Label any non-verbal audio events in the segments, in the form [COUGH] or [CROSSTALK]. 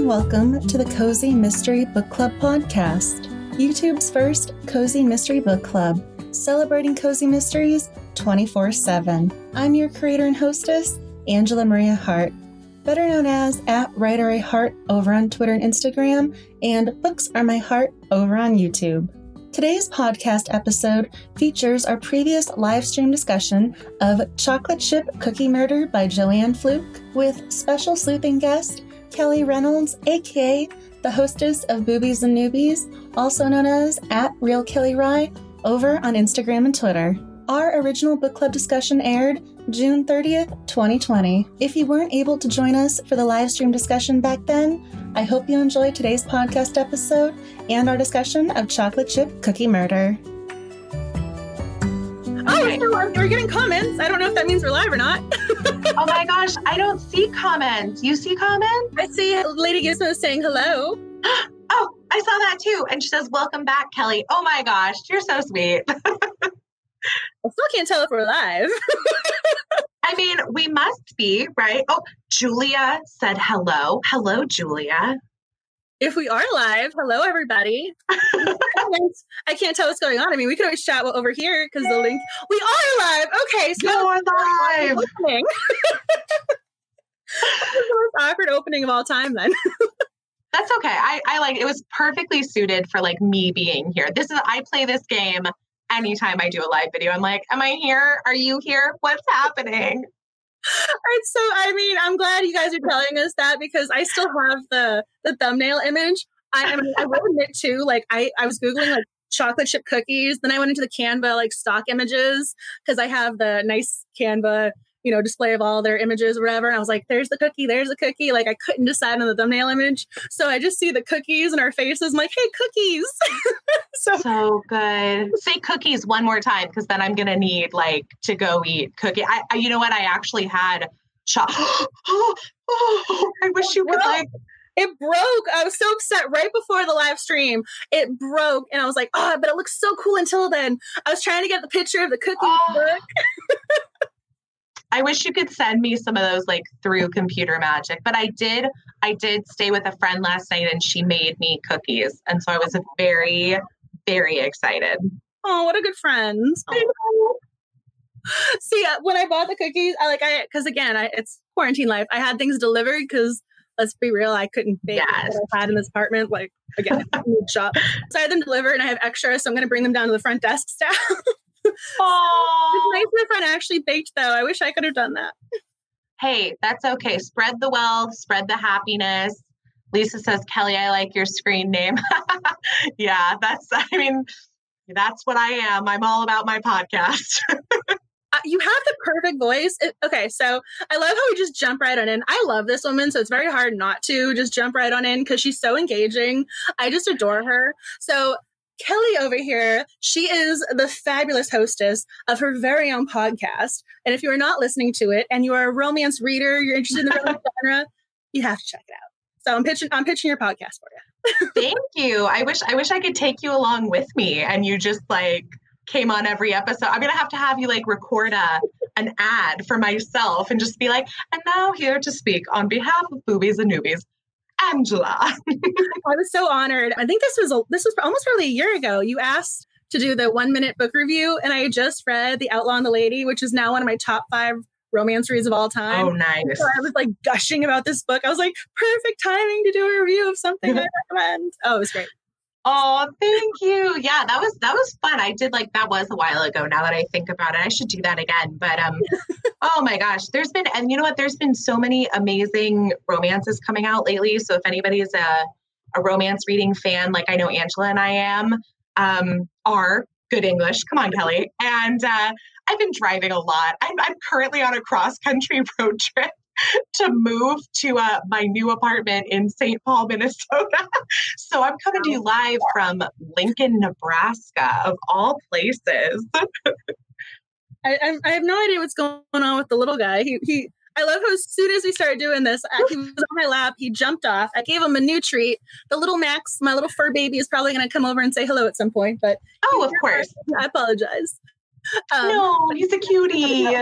and welcome to the Cozy Mystery Book Club podcast, YouTube's first cozy mystery book club, celebrating cozy mysteries 24 7. I'm your creator and hostess, Angela Maria Hart, better known as at Writer A Heart over on Twitter and Instagram, and Books Are My Heart over on YouTube. Today's podcast episode features our previous live stream discussion of Chocolate Chip Cookie Murder by Joanne Fluke with special sleuthing guest Kelly Reynolds, aka the hostess of Boobies and Newbies, also known as at Real Kelly Rye, over on Instagram and Twitter. Our original book club discussion aired June 30th, 2020. If you weren't able to join us for the live stream discussion back then, I hope you enjoyed today's podcast episode and our discussion of chocolate chip cookie murder. Oh, we're getting comments. I don't know if that means we're live or not. oh my gosh, I don't see comments. You see comments? I see Lady Gizmo saying hello. [GASPS] oh, I saw that too. And she says, Welcome back, Kelly. Oh my gosh, you're so sweet. I still can't tell if we're live. [LAUGHS] I mean, we must be, right? Oh, Julia said hello. Hello, Julia. If we are live, hello everybody. [LAUGHS] I can't tell what's going on. I mean, we can always chat over here because the link. We are live. Okay, so we're [LAUGHS] live. Opening. the most awkward opening of all time. Then. [LAUGHS] That's okay. I, I like it was perfectly suited for like me being here. This is I play this game anytime I do a live video. I'm like, am I here? Are you here? What's happening? It's so I mean, I'm glad you guys are telling us that because I still have the the thumbnail image. I, I mean, I will admit too, like I, I was Googling like chocolate chip cookies. Then I went into the Canva like stock images because I have the nice Canva you know, display of all their images or whatever. And I was like, there's the cookie, there's the cookie. Like I couldn't decide on the thumbnail image. So I just see the cookies and our faces. I'm like, hey, cookies. [LAUGHS] so, so good. Say cookies one more time because then I'm gonna need like to go eat cookie. I, I you know what? I actually had chocolate. oh, oh, I wish you could like it broke. I was so upset right before the live stream. It broke, and I was like, "Oh, but it looks so cool." Until then, I was trying to get the picture of the cookie. Oh. [LAUGHS] I wish you could send me some of those like through computer magic. But I did I did stay with a friend last night and she made me cookies. And so I was very, very excited. Oh, what a good friend. [LAUGHS] See, uh, when I bought the cookies, I like I because again, I, it's quarantine life. I had things delivered because let's be real, I couldn't bake yes. what I had in this apartment. Like again, shop. So I had them delivered, and I have extra, so I'm going to bring them down to the front desk [LAUGHS] staff. [LAUGHS] My friend actually baked though. I wish I could have done that. Hey, that's okay. Spread the wealth, spread the happiness. Lisa says, Kelly, I like your screen name. [LAUGHS] yeah, that's, [LAUGHS] I mean, that's what I am. I'm all about my podcast. Uh, you have the perfect voice. It, okay, so I love how we just jump right on in. I love this woman, so it's very hard not to just jump right on in because she's so engaging. I just adore her. So Kelly over here, she is the fabulous hostess of her very own podcast. And if you are not listening to it and you are a romance reader, you're interested in the romance [LAUGHS] genre, you have to check it out. So I'm pitching I'm pitching your podcast for you. [LAUGHS] Thank you. I wish I wish I could take you along with me and you just like came on every episode. I'm gonna have to have you like record a an ad for myself and just be like, and now here to speak on behalf of boobies and newbies. Angela. [LAUGHS] I was so honored. I think this was a, this was almost probably a year ago. You asked to do the one minute book review, and I just read The Outlaw and the Lady, which is now one of my top five romance reads of all time. Oh, nice. So I was like gushing about this book. I was like, perfect timing to do a review of something I [LAUGHS] recommend. Oh, it was great. Oh, thank you. Yeah, that was that was fun. I did like that was a while ago. Now that I think about it, I should do that again. But um, [LAUGHS] oh my gosh, there's been and you know what? There's been so many amazing romances coming out lately. So if anybody is a a romance reading fan, like I know Angela and I am, um, are good English. Come on, Kelly. And uh, I've been driving a lot. I'm, I'm currently on a cross country [LAUGHS] road trip [LAUGHS] to move to uh, my new apartment in St. Paul, Minnesota. [LAUGHS] so I'm coming to you live from Lincoln, Nebraska, of all places. [LAUGHS] I, I, have no idea what's going on with the little guy. He, he I love how as soon as we started doing this, he was on my lap. He jumped off. I gave him a new treat. The little Max, my little fur baby, is probably going to come over and say hello at some point. But oh, of course, I apologize. Um, no, he's a cutie.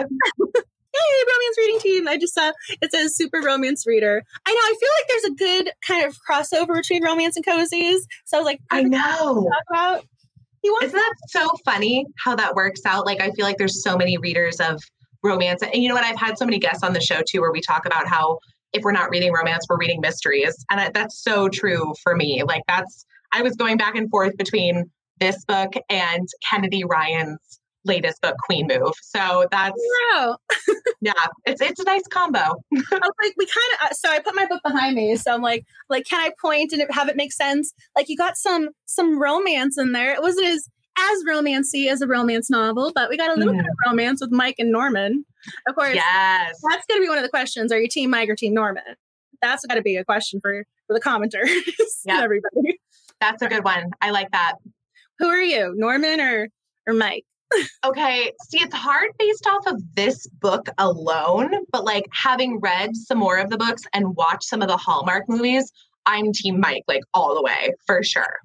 Oh, hey, romance reading team. I just saw it says super romance reader. I know. I feel like there's a good kind of crossover between romance and cozies. So I was like, I know. Talk about. Isn't that so funny how that works out? Like, I feel like there's so many readers of romance. And you know what? I've had so many guests on the show too, where we talk about how if we're not reading romance, we're reading mysteries. And I, that's so true for me. Like, that's, I was going back and forth between this book and Kennedy Ryan's latest book, Queen Move. So that's wow. yeah, it's it's a nice combo. [LAUGHS] I was like, we kind of. Uh, so I put my book behind me. So I'm like, like, can I point and have it make sense? Like, you got some some romance in there. It wasn't as as romancy as a romance novel, but we got a little mm. bit of romance with Mike and Norman. Of course, yes, that's going to be one of the questions. Are you Team Mike or Team Norman? That's got to be a question for for the commenters. [LAUGHS] Yeah, everybody. That's a good one. I like that. Who are you, Norman or or Mike? Okay, see, it's hard based off of this book alone, but like having read some more of the books and watched some of the Hallmark movies, I'm Team Mike, like all the way for sure.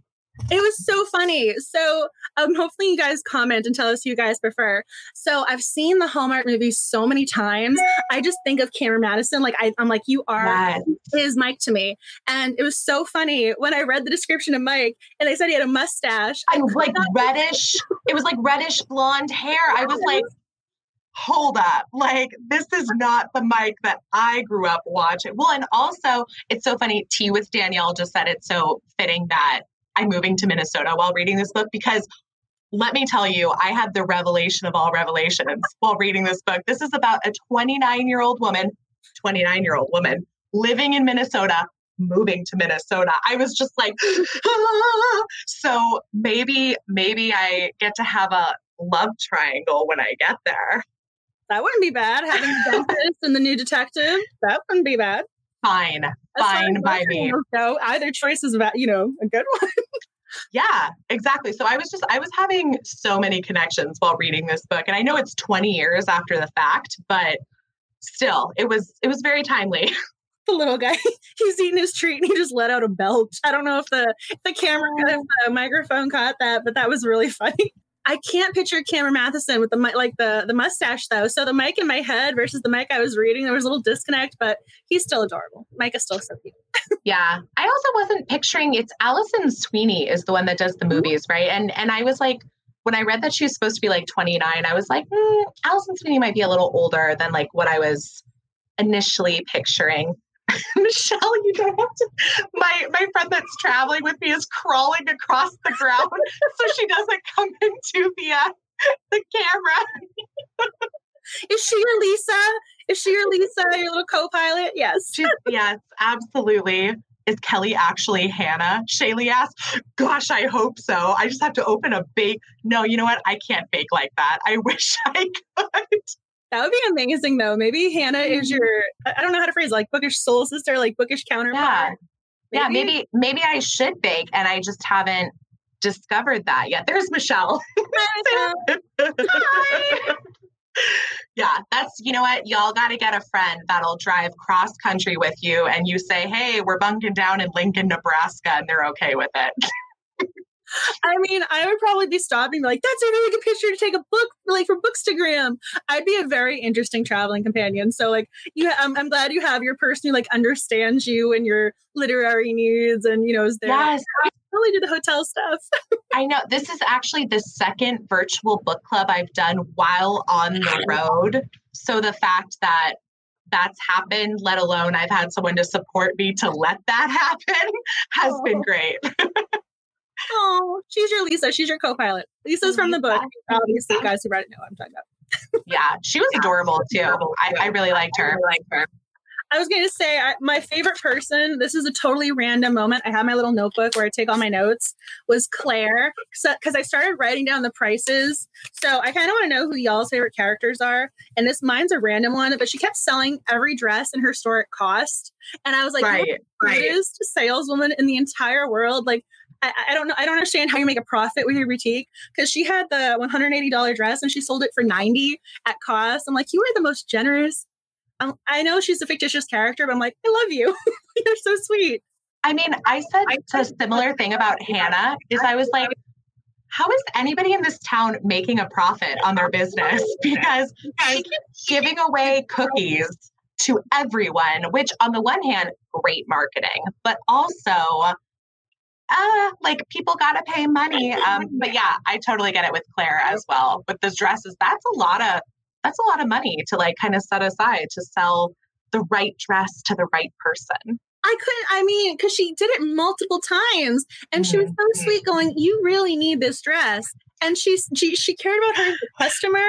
It was so funny. So, um, [LAUGHS] hopefully, you guys comment and tell us who you guys prefer. So, I've seen the Hallmark movies so many times. I just think of Cameron Mathison. Like, I, am like, you are his Mike to me. And it was so funny when I read the description of Mike and they said he had a mustache. I was like reddish. it was like reddish blonde hair. I was like, hold up like this is not the mike that i grew up watching well and also it's so funny tea with danielle just said it's so fitting that I'm moving to Minnesota while reading this book because let me tell you, I had the revelation of all revelations while reading this book. This is about a 29 year old woman, 29 year old woman living in Minnesota, moving to Minnesota. I was just like, ah! [GASPS] so maybe, maybe I get to have a love triangle when I get there. That wouldn't be bad. Having [LAUGHS] the dentist and the new detective, that wouldn't be bad fine, fine by me. So either choice is about, you know, a good [LAUGHS] one. yeah, exactly. So I was just I was having so many connections while reading this book. And I know it's 20 years after the fact, but still, it was it was very timely. [LAUGHS] The little guy, [LAUGHS] he's eating his treat and he just let out a belch. I don't know if the the camera, if the microphone caught that, but that was really funny. I can't picture Cameron Mathison with the like the the mustache though. So the Mike in my head versus the Mike I was reading, there was a little disconnect, but he's still adorable. Mike is still so cute. [LAUGHS] yeah, I also wasn't picturing it's Alison Sweeney is the one that does the movies, right? And and I was like, when I read that she was supposed to be like 29, I was like, mm, Alison Sweeney might be a little older than like what I was initially picturing. [LAUGHS] Michelle, you don't have to. My my friend that's traveling with me is crawling across the ground [LAUGHS] so she doesn't come into the uh, the camera. is she your Lisa? Is she your Lisa, your little co-pilot? Yes. She's, yes, absolutely. Is Kelly actually Hannah? Shaylee asked. Gosh, I hope so. I just have to open a bake. No, you know what? I can't bake like that. I [LAUGHS] wish I could. That would be amazing, though. Maybe Hannah is mm-hmm. your, I don't know how to phrase, like bookish soul sister, like bookish counterpart. Yeah. Maybe. Yeah, maybe maybe I should bake and I just haven't discovered that yet. There's Michelle. Hi. [LAUGHS] yeah, that's you know what, y'all got to get a friend that'll drive cross country with you, and you say, "Hey, we're bunking down in Lincoln, Nebraska," and they're okay with it. [LAUGHS] [LAUGHS] I mean, I would probably be stopping, like, that's a really good picture to take a book, like, for Bookstagram. I'd be a very interesting traveling companion. So, like, you, I'm, I'm glad you have your person who, like, understands you and your literary needs and, you know, is there. Yes. I really do the hotel stuff. [LAUGHS] I know. This is actually the second virtual book club I've done while on the [LAUGHS] road. So, the fact that that's happened, let alone I've had someone to support me to let that happen, has oh. been great. Oh, she's your Lisa. She's your co-pilot. Lisa's from the book. Obviously, guys who read it know what I'm talking about. [LAUGHS] yeah, she was adorable too. I, I really liked her. I really liked her. I was going to say I, my favorite person. This is a totally random moment. I have my little notebook where I take all my notes. Was Claire because so, I started writing down the prices. So I kind of want to know who y'all's favorite characters are. And this mine's a random one, but she kept selling every dress in her store at cost. And I was like, right, right. saleswoman in the entire world. Like I, I, don't know. I don't understand how you make a profit with your boutique because she had the $180 dress and she sold it for 90 at cost. I'm like, you are the most generous. Um, I know she's a fictitious character, but I'm like, I love you. [LAUGHS] You're so sweet. I mean, I said a similar thing about Hannah is I was like, how is anybody in this town making a profit on their business? [LAUGHS] Because she keeps giving away cookies to everyone, which on the one hand, great marketing, but also uh, like people got to pay money. [LAUGHS] Um, but yeah, I totally get it with Claire as well. With those dresses, that's a lot of that's a lot of money to like kind of set aside to sell the right dress to the right person. I couldn't, I mean, because she did it multiple times and she was so mm-hmm. sweet going, You really need this dress and she's she she cared about her customer.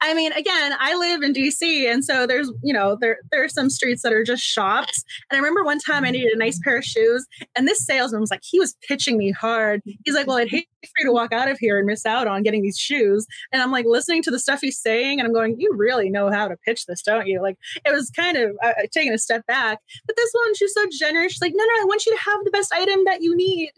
I mean, again, I live in DC, and so there's you know there there are some streets that are just shops. And I remember one time I needed a nice pair of shoes, and this salesman was like, he was pitching me hard. He's like, "Well, I'd hate for you to walk out of here and miss out on getting these shoes." And I'm like listening to the stuff he's saying, and I'm going, "You really know how to pitch this, don't you?" Like it was kind of uh, taking a step back. But this one, she's so generous. She's like, "No, no, I want you to have the best item that you need."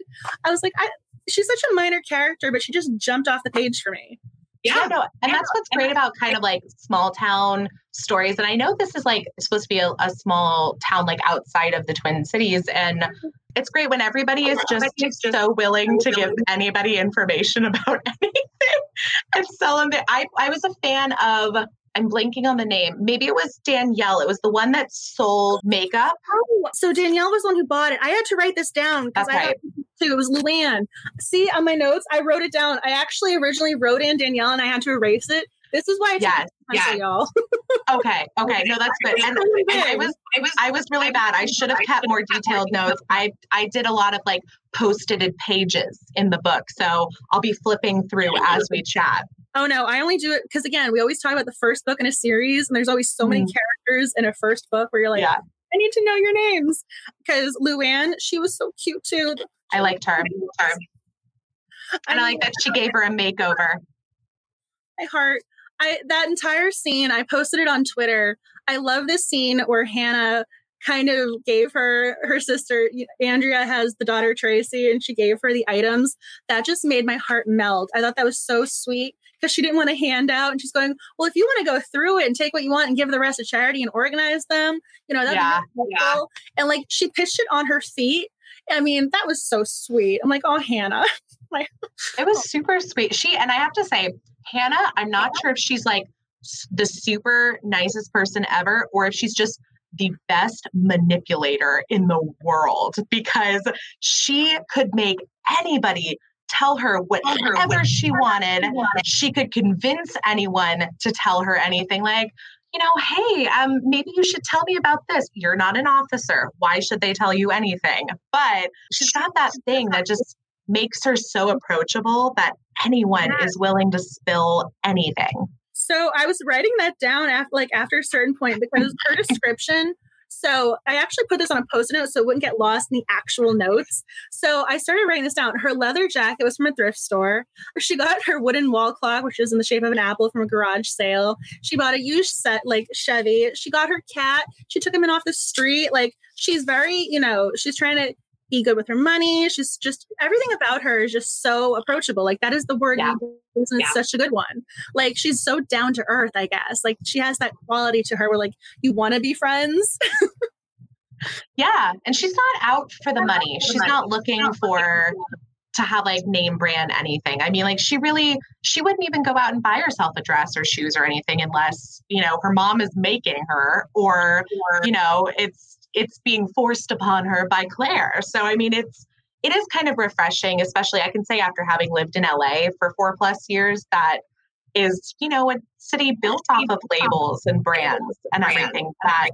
I was like, I, she's such a minor character, but she just jumped off the page for me. Yeah, yeah no, and that's what's great about kind of like small town stories. And I know this is like supposed to be a, a small town like outside of the Twin Cities, and mm-hmm. it's great when everybody is just, so willing to give anybody information [LAUGHS] about anything and sell them. I I was a fan of I'm blanking on the name. Maybe it was Danielle. It was the one that sold makeup. Oh, so Danielle was the one who bought it. I had to write this down because okay. I too. It was Luann. See on my notes, I wrote it down. I actually originally wrote in Danielle and I had to erase it. This is why I yes, yeah. y'all. okay, okay, no, that's good. And, [LAUGHS] and I was, I was, I was really bad. I should have kept more detailed notes. I, I did a lot of like posted pages in the book, so I'll be flipping through as we chat. Oh no, I only do it because again, we always talk about the first book in a series, and there's always so many mm. characters in a first book where you're like, yeah. I need to know your names. Because Luann, she was so cute too. I liked her. her. And I, I like that she gave her a makeover. My heart. I that entire scene, I posted it on Twitter. I love this scene where Hannah kind of gave her her sister Andrea has the daughter Tracy and she gave her the items that just made my heart melt. I thought that was so sweet because she didn't want a handout and she's going, well, if you want to go through it and take what you want and give the rest to charity and organize them, you know, that'd yeah, be yeah. And like she pitched it on her feet. I mean, that was so sweet. I'm like, oh, Hannah. [LAUGHS] [LAUGHS] it was super sweet. She and I have to say, Hannah, I'm not sure if she's like the super nicest person ever or if she's just the best manipulator in the world because she could make anybody tell her whatever she wanted. She could convince anyone to tell her anything like, you know, hey, um, maybe you should tell me about this. You're not an officer. Why should they tell you anything? But she's got that thing that just makes her so approachable that anyone is willing to spill anything. So I was writing that down after like after a certain point because her description so I actually put this on a post note so it wouldn't get lost in the actual notes. So I started writing this down. Her leather jacket was from a thrift store. She got her wooden wall clock, which is in the shape of an apple from a garage sale. She bought a used set like Chevy. She got her cat. She took him in off the street. Like she's very, you know, she's trying to good with her money. She's just everything about her is just so approachable. Like that is the word. Yeah. It's yeah. such a good one. Like she's so down to earth, I guess. Like she has that quality to her where like you want to be friends. yeah, and she's not out for the money. She's not looking for to have like name brand anything. I mean, like she really she wouldn't even go out and buy herself a dress or shoes or anything unless, you know, her mom is making her or, you know, it's it's being forced upon her by Claire. So I mean, it's it is kind of refreshing, especially I can say after having lived in LA for four plus years that is, you know, a city built off of labels and brands and everything that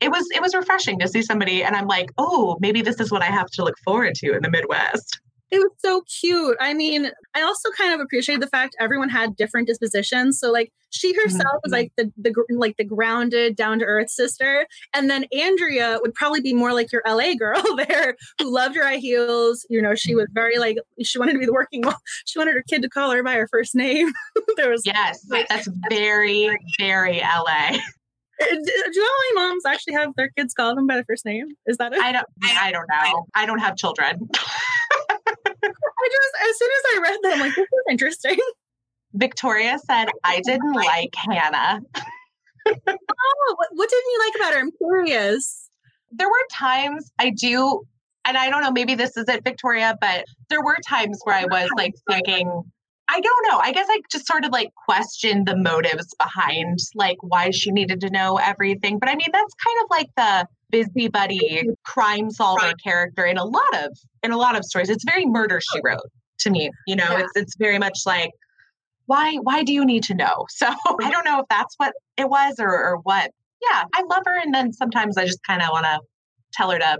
it was it was refreshing to see somebody and I'm like, oh, maybe this is what I have to look forward to in the Midwest. It was so cute. I mean, I also kind of appreciated the fact everyone had different dispositions. So like she herself mm-hmm. was like the the like the grounded, down to earth sister, and then Andrea would probably be more like your LA girl [LAUGHS] there, who loved her high heels. You know, she was very like she wanted to be the working mom. She wanted her kid to call her by her first name. [LAUGHS] there was yes, that's very very LA. [LAUGHS] Do LA moms actually have their kids call them by their first name? Is that it? I don't. I don't know. I don't have children. I just, as soon as I read that, I'm like, this is interesting. [LAUGHS] Victoria said, I didn't like Hannah. oh, what, what didn't you like about her? I'm curious. There were times I do, and I don't know, maybe this is it, Victoria, but there were times where I was like thinking, I don't know. I guess I just sort of like questioned the motives behind like why she needed to know everything. But I mean, that's kind of like the busybody crime solver right. character in a lot of in a lot of stories. It's very murder she oh. wrote to me. You know, yeah. it's it's very much like why why do you need to know? [LAUGHS] So I don't know if that's what it was or or what. Yeah, I love her, and then sometimes I just kind of want to tell her to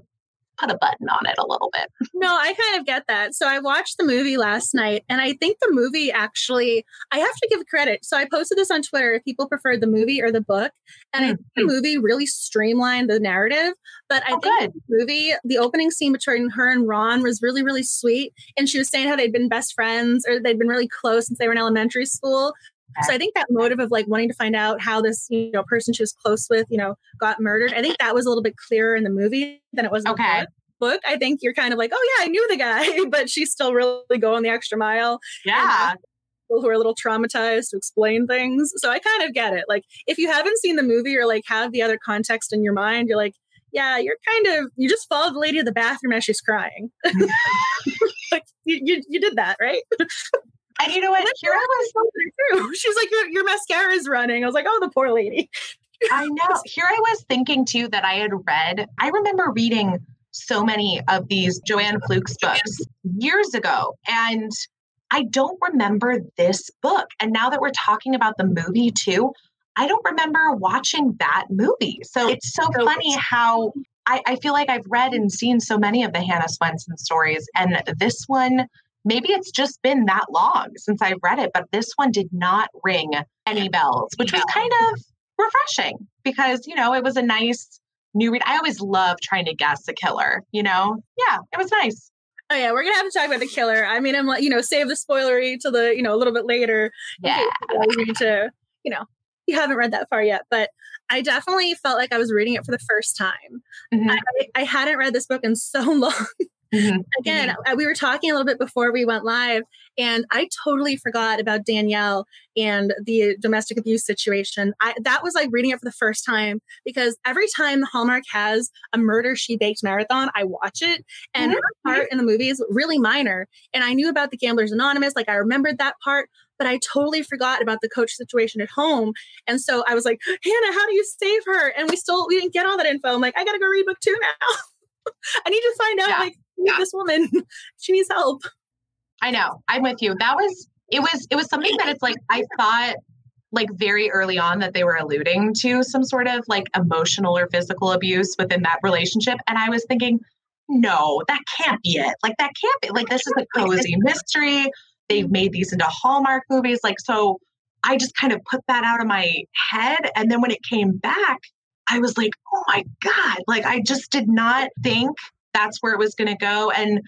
put a button on it a little bit. [LAUGHS] No, I kind of get that. So I watched the movie last night, and I think the movie actually, I have to give credit. So I posted this on Twitter if people preferred the movie or the book. And mm-hmm. I think the movie really streamlined the narrative. But I oh, think the movie, the opening scene between her and Ron was really, really sweet. And she was saying how they'd been best friends or they'd been really close since they were in elementary school. So I think that motive of like wanting to find out how this, you know, person she was close with, you know, got murdered. I think that was a little bit clearer in the movie than it was in okay. the book book, I think you're kind of like, oh yeah, I knew the guy, [LAUGHS] but she's still really going the extra mile. Yeah. People who are a little traumatized to explain things. So I kind of get it. Like if you haven't seen the movie or like have the other context in your mind, you're like, yeah, you're kind of you just followed the lady to the bathroom as she's crying. [LAUGHS] like you, you, you did that, right? [LAUGHS] And you know what? Here I was. [LAUGHS] She's like, your, your mascara is running. I was like, oh, the poor lady. [LAUGHS] I know. Here I was thinking too that I had read, I remember reading so many of these Joanne Fluke's books years ago. And I don't remember this book. And now that we're talking about the movie too, I don't remember watching that movie. So it's so funny how I, I feel like I've read and seen so many of the Hannah Swensen stories. And this one, maybe it's just been that long since I've read it, but this one did not ring any bells, which was kind of refreshing because, you know, it was a nice new read. I always love trying to guess a killer, you know? Yeah, it was nice. Oh yeah, we're gonna have to talk about the killer. I mean, I'm like, you know, save the spoilery to the, you know, a little bit later. Yeah. You need to, you know, you haven't read that far yet, but I definitely felt like I was reading it for the first time. Mm-hmm. I, I hadn't read this book in so [LAUGHS] long. Mm-hmm. Again, mm-hmm. we were talking a little bit before we went live, and I totally forgot about Danielle and the domestic abuse situation. I, that was like reading it for the first time because every time Hallmark has a murder she baked marathon, I watch it, and mm-hmm. her part in the movie is really minor. And I knew about the Gamblers Anonymous, like I remembered that part, but I totally forgot about the coach situation at home. And so I was like, Hannah, how do you save her? And we still we didn't get all that info. I'm like, I gotta go read book two now. [LAUGHS] I need to find out yeah. like yeah. this woman. [LAUGHS] she needs help. I know. I'm with you. That was it was it was something that it's like I thought like very early on that they were alluding to some sort of like emotional or physical abuse within that relationship. And I was thinking, no, that can't be it. Like that can't be like this is a cozy mystery. They've mm-hmm. made these into Hallmark movies. Like so I just kind of put that out of my head. And then when it came back, I was like, oh my God. Like I just did not think that's where it was going to go. And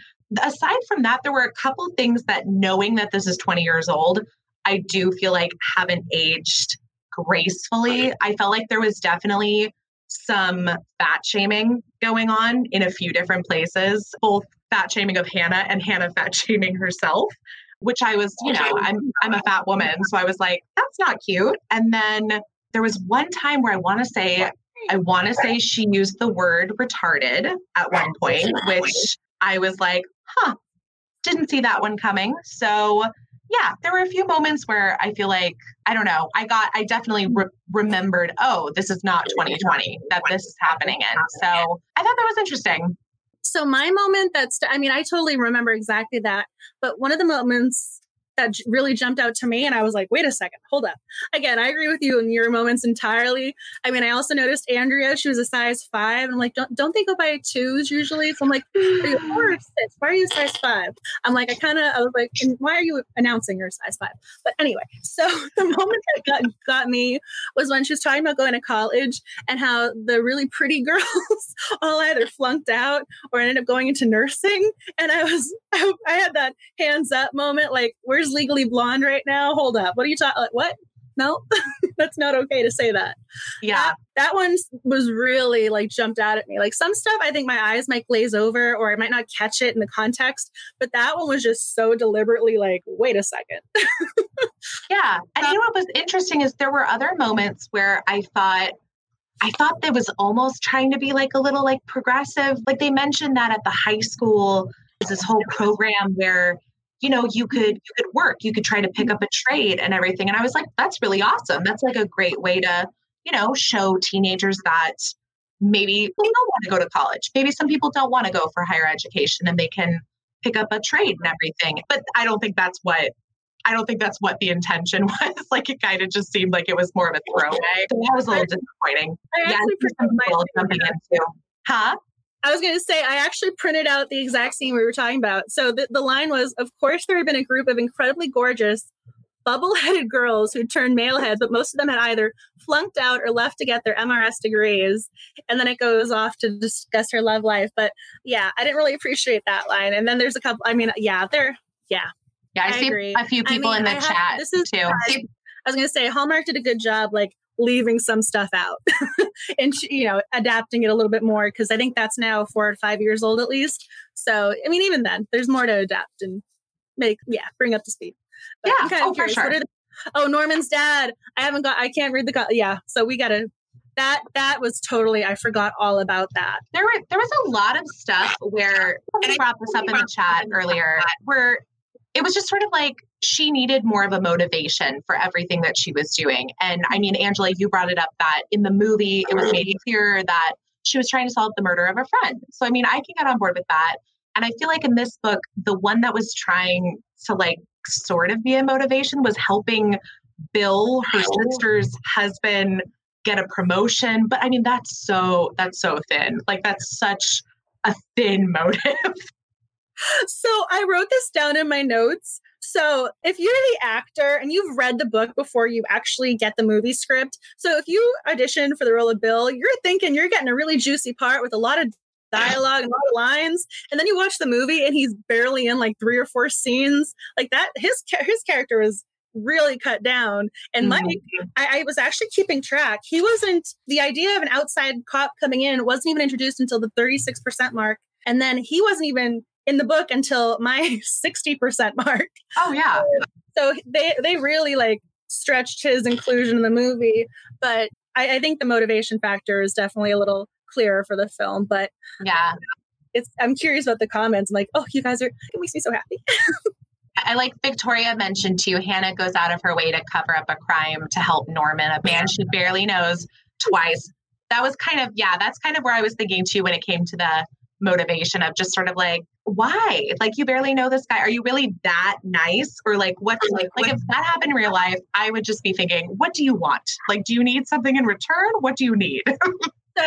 aside from that, there were a couple things that knowing that this is 20 years old, I do feel like haven't aged gracefully. I felt like there was definitely some fat shaming going on in a few different places, both fat shaming of Hannah and Hannah [LAUGHS] fat shaming herself, which I was, you know, I'm I'm a fat woman, so I was like, that's not cute. And then there was one time where I want to say I want to say she used the word retarded at one point, which I was like, huh, didn't see that one coming. So, yeah, there were a few moments where I feel like, I don't know, I got, I definitely re- remembered, oh, this is not 2020 that this is happening in. So I thought that was interesting. So, my moment that's, I mean, I totally remember exactly that. But one of the moments that really jumped out to me. And I was like, wait a second, hold up. Again, I agree with you in your moments entirely. I mean, I also noticed Andrea, she was a size five. And I'm like, don't, don't they go by twos usually? So I'm like, are you [SIGHS] four or six? Why are you size five? I'm like, I kind of, I was like, why are you announcing you're size five? But anyway, [LAUGHS] so the moment that got, got me was when she was talking about going to college and how the really pretty [LAUGHS] girls all either flunked out or ended up going into nursing. And I was, I, [LAUGHS] I had that hands up moment, like, where's legally blonde right now. Hold up. What are you talking? Like, what? No, [LAUGHS] that's not okay to say that. Yeah. That, that one was really like jumped out at me. Like some stuff, I think my eyes might glaze over or I might not catch it in the context, but that one was just so deliberately like, wait a second. [LAUGHS] yeah. And you know what was interesting is there were other moments where I thought, I thought that was almost trying to be like a little like progressive. Like they mentioned that at the high school, this whole program where you know, you could you could work, you could try to pick up a trade and everything. And I was like, that's really awesome. That's like a great way to, you know, show teenagers that maybe they don't want to go to college. Maybe some people don't want to go for higher education and they can pick up a trade and everything. But I don't think that's what I don't think that's what the intention [LAUGHS] was. like it kind of just seemed like it was more of a throwaway. that was a little disappointing. I yeah, jumping into. Huh? I was going to say, I actually printed out the exact scene we were talking about. So the, the line was Of course, there had been a group of incredibly gorgeous, bubble headed girls who turned male heads, but most of them had either flunked out or left to get their MRS degrees. And then it goes off to discuss her love life. But yeah, I didn't really appreciate that line. And then there's a couple, I mean, yeah, there, yeah. Yeah, I, I see agree. a few people I mean, in the chat this is, too. I, I was going to say, Hallmark did a good job, like leaving some stuff out [LAUGHS] and you know adapting it a little bit more because i think that's now four or five years old at least. So i mean even then there's more to adapt and make yeah bring up to speed. But yeah oh, for sure. The, oh norman's dad. I haven't got i can't read the yeah so we gotta that that was totally i forgot all about that. There were there was a lot of stuff where [LAUGHS] and i brought this up in the chat earlier where it was just sort of like she needed more of a motivation for everything that she was doing. And I mean, Angela, you brought it up that in the movie, it was made clear that she was trying to solve the murder of a friend. So, I mean, I can get on board with that. And I feel like in this book, the one that was trying to like sort of be a motivation was helping Bill, her sister's husband, get a promotion. But I mean, that's so, that's so thin. Like, that's such a thin [LAUGHS] motive. So I wrote this down in my notes. So if you're the actor and you've read the book before you actually get the movie script, so if you audition for the role of Bill, you're thinking you're getting a really juicy part with a lot of dialogue and a lot of lines, and then you watch the movie and he's barely in like three or four scenes. Like that, his his character was really cut down. And Mike, mm-hmm. I, I, was actually keeping track. He wasn't the idea of an outside cop coming in wasn't even introduced until the 36% mark. And then he wasn't even in the book until my [LAUGHS] 60% mark. Oh yeah. So they they really like stretched his inclusion in the movie, but I, I think the motivation factor is definitely a little clearer for the film. But yeah, it's I'm curious about the comments. I'm like, oh, you guys are it makes me so happy. [LAUGHS] I like Victoria mentioned too. Hannah goes out of her way to cover up a crime to help Norman, a man she barely knows, twice. That was kind of yeah. That's kind of where I was thinking too when it came to the motivation of just sort of like why? Like you barely know this guy. Are you really that nice? Or like what like like if that happened in real life i would just be thinking what do you want? Like do you need something in return? What do you need? [LAUGHS] So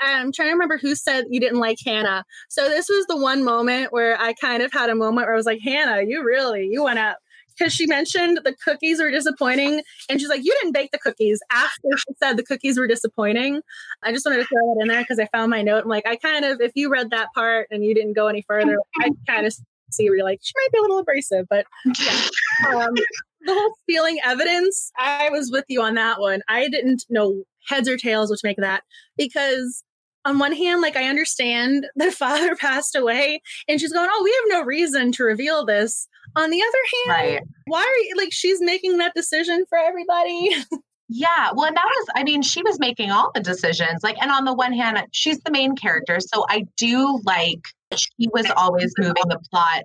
I'm trying to remember who said you didn't like Hannah. So this was the one moment where I kind of had a moment where I was like, Hannah, you really, you went up because she mentioned the cookies were disappointing. And she's like, You didn't bake the cookies after she said the cookies were disappointing. I just wanted to throw that in there because I found my note. I'm like, I kind of, if you read that part and you didn't go any further, I kind of see where you're like, she might be a little abrasive, but yeah. Um, the whole stealing evidence, I was with you on that one. I didn't know heads or tails to make that because on one hand, like I understand [LAUGHS] the father passed away, and she's going, "Oh, we have no reason to reveal this." On the other hand, right. why are you like she's making that decision for everybody? [LAUGHS] Yeah, well, and that was, I mean, she was making all the decisions. Like, and on the one hand, she's the main character. So I do like she was always moving the plot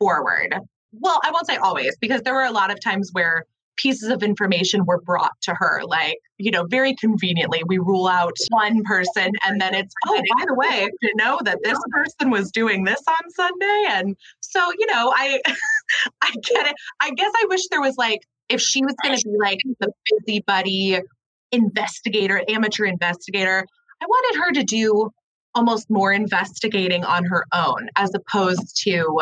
forward. Well, I won't say always, because there were a lot of times where pieces of information were brought to her. Like, you know, very conveniently, we rule out one person and then it's, oh, by the way, to know that this person was doing this on Sunday. And so, you know, I [LAUGHS] I get it. I guess I wish there was like, if she was gonna be like the busybody investigator, amateur investigator, I wanted her to do almost more investigating on her own as opposed to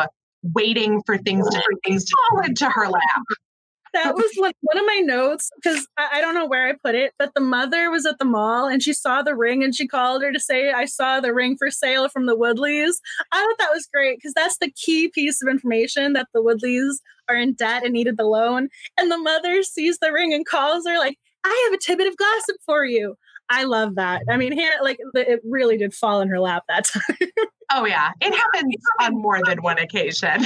waiting for things to things to fall into her lap that was like one of my notes because I, I, don't know where I put it, but the mother was at the mall and she saw the ring and she called her to say, I saw the ring for sale from the Woodleys. I thought that was great because that's the key piece of information that the Woodleys are in debt and needed the loan. And the mother sees the ring and calls her, like, I have a tidbit of gossip for you. I love that. I mean, here, like, it really did fall in her lap that [LAUGHS] time. oh, yeah. It happens on more than one occasion.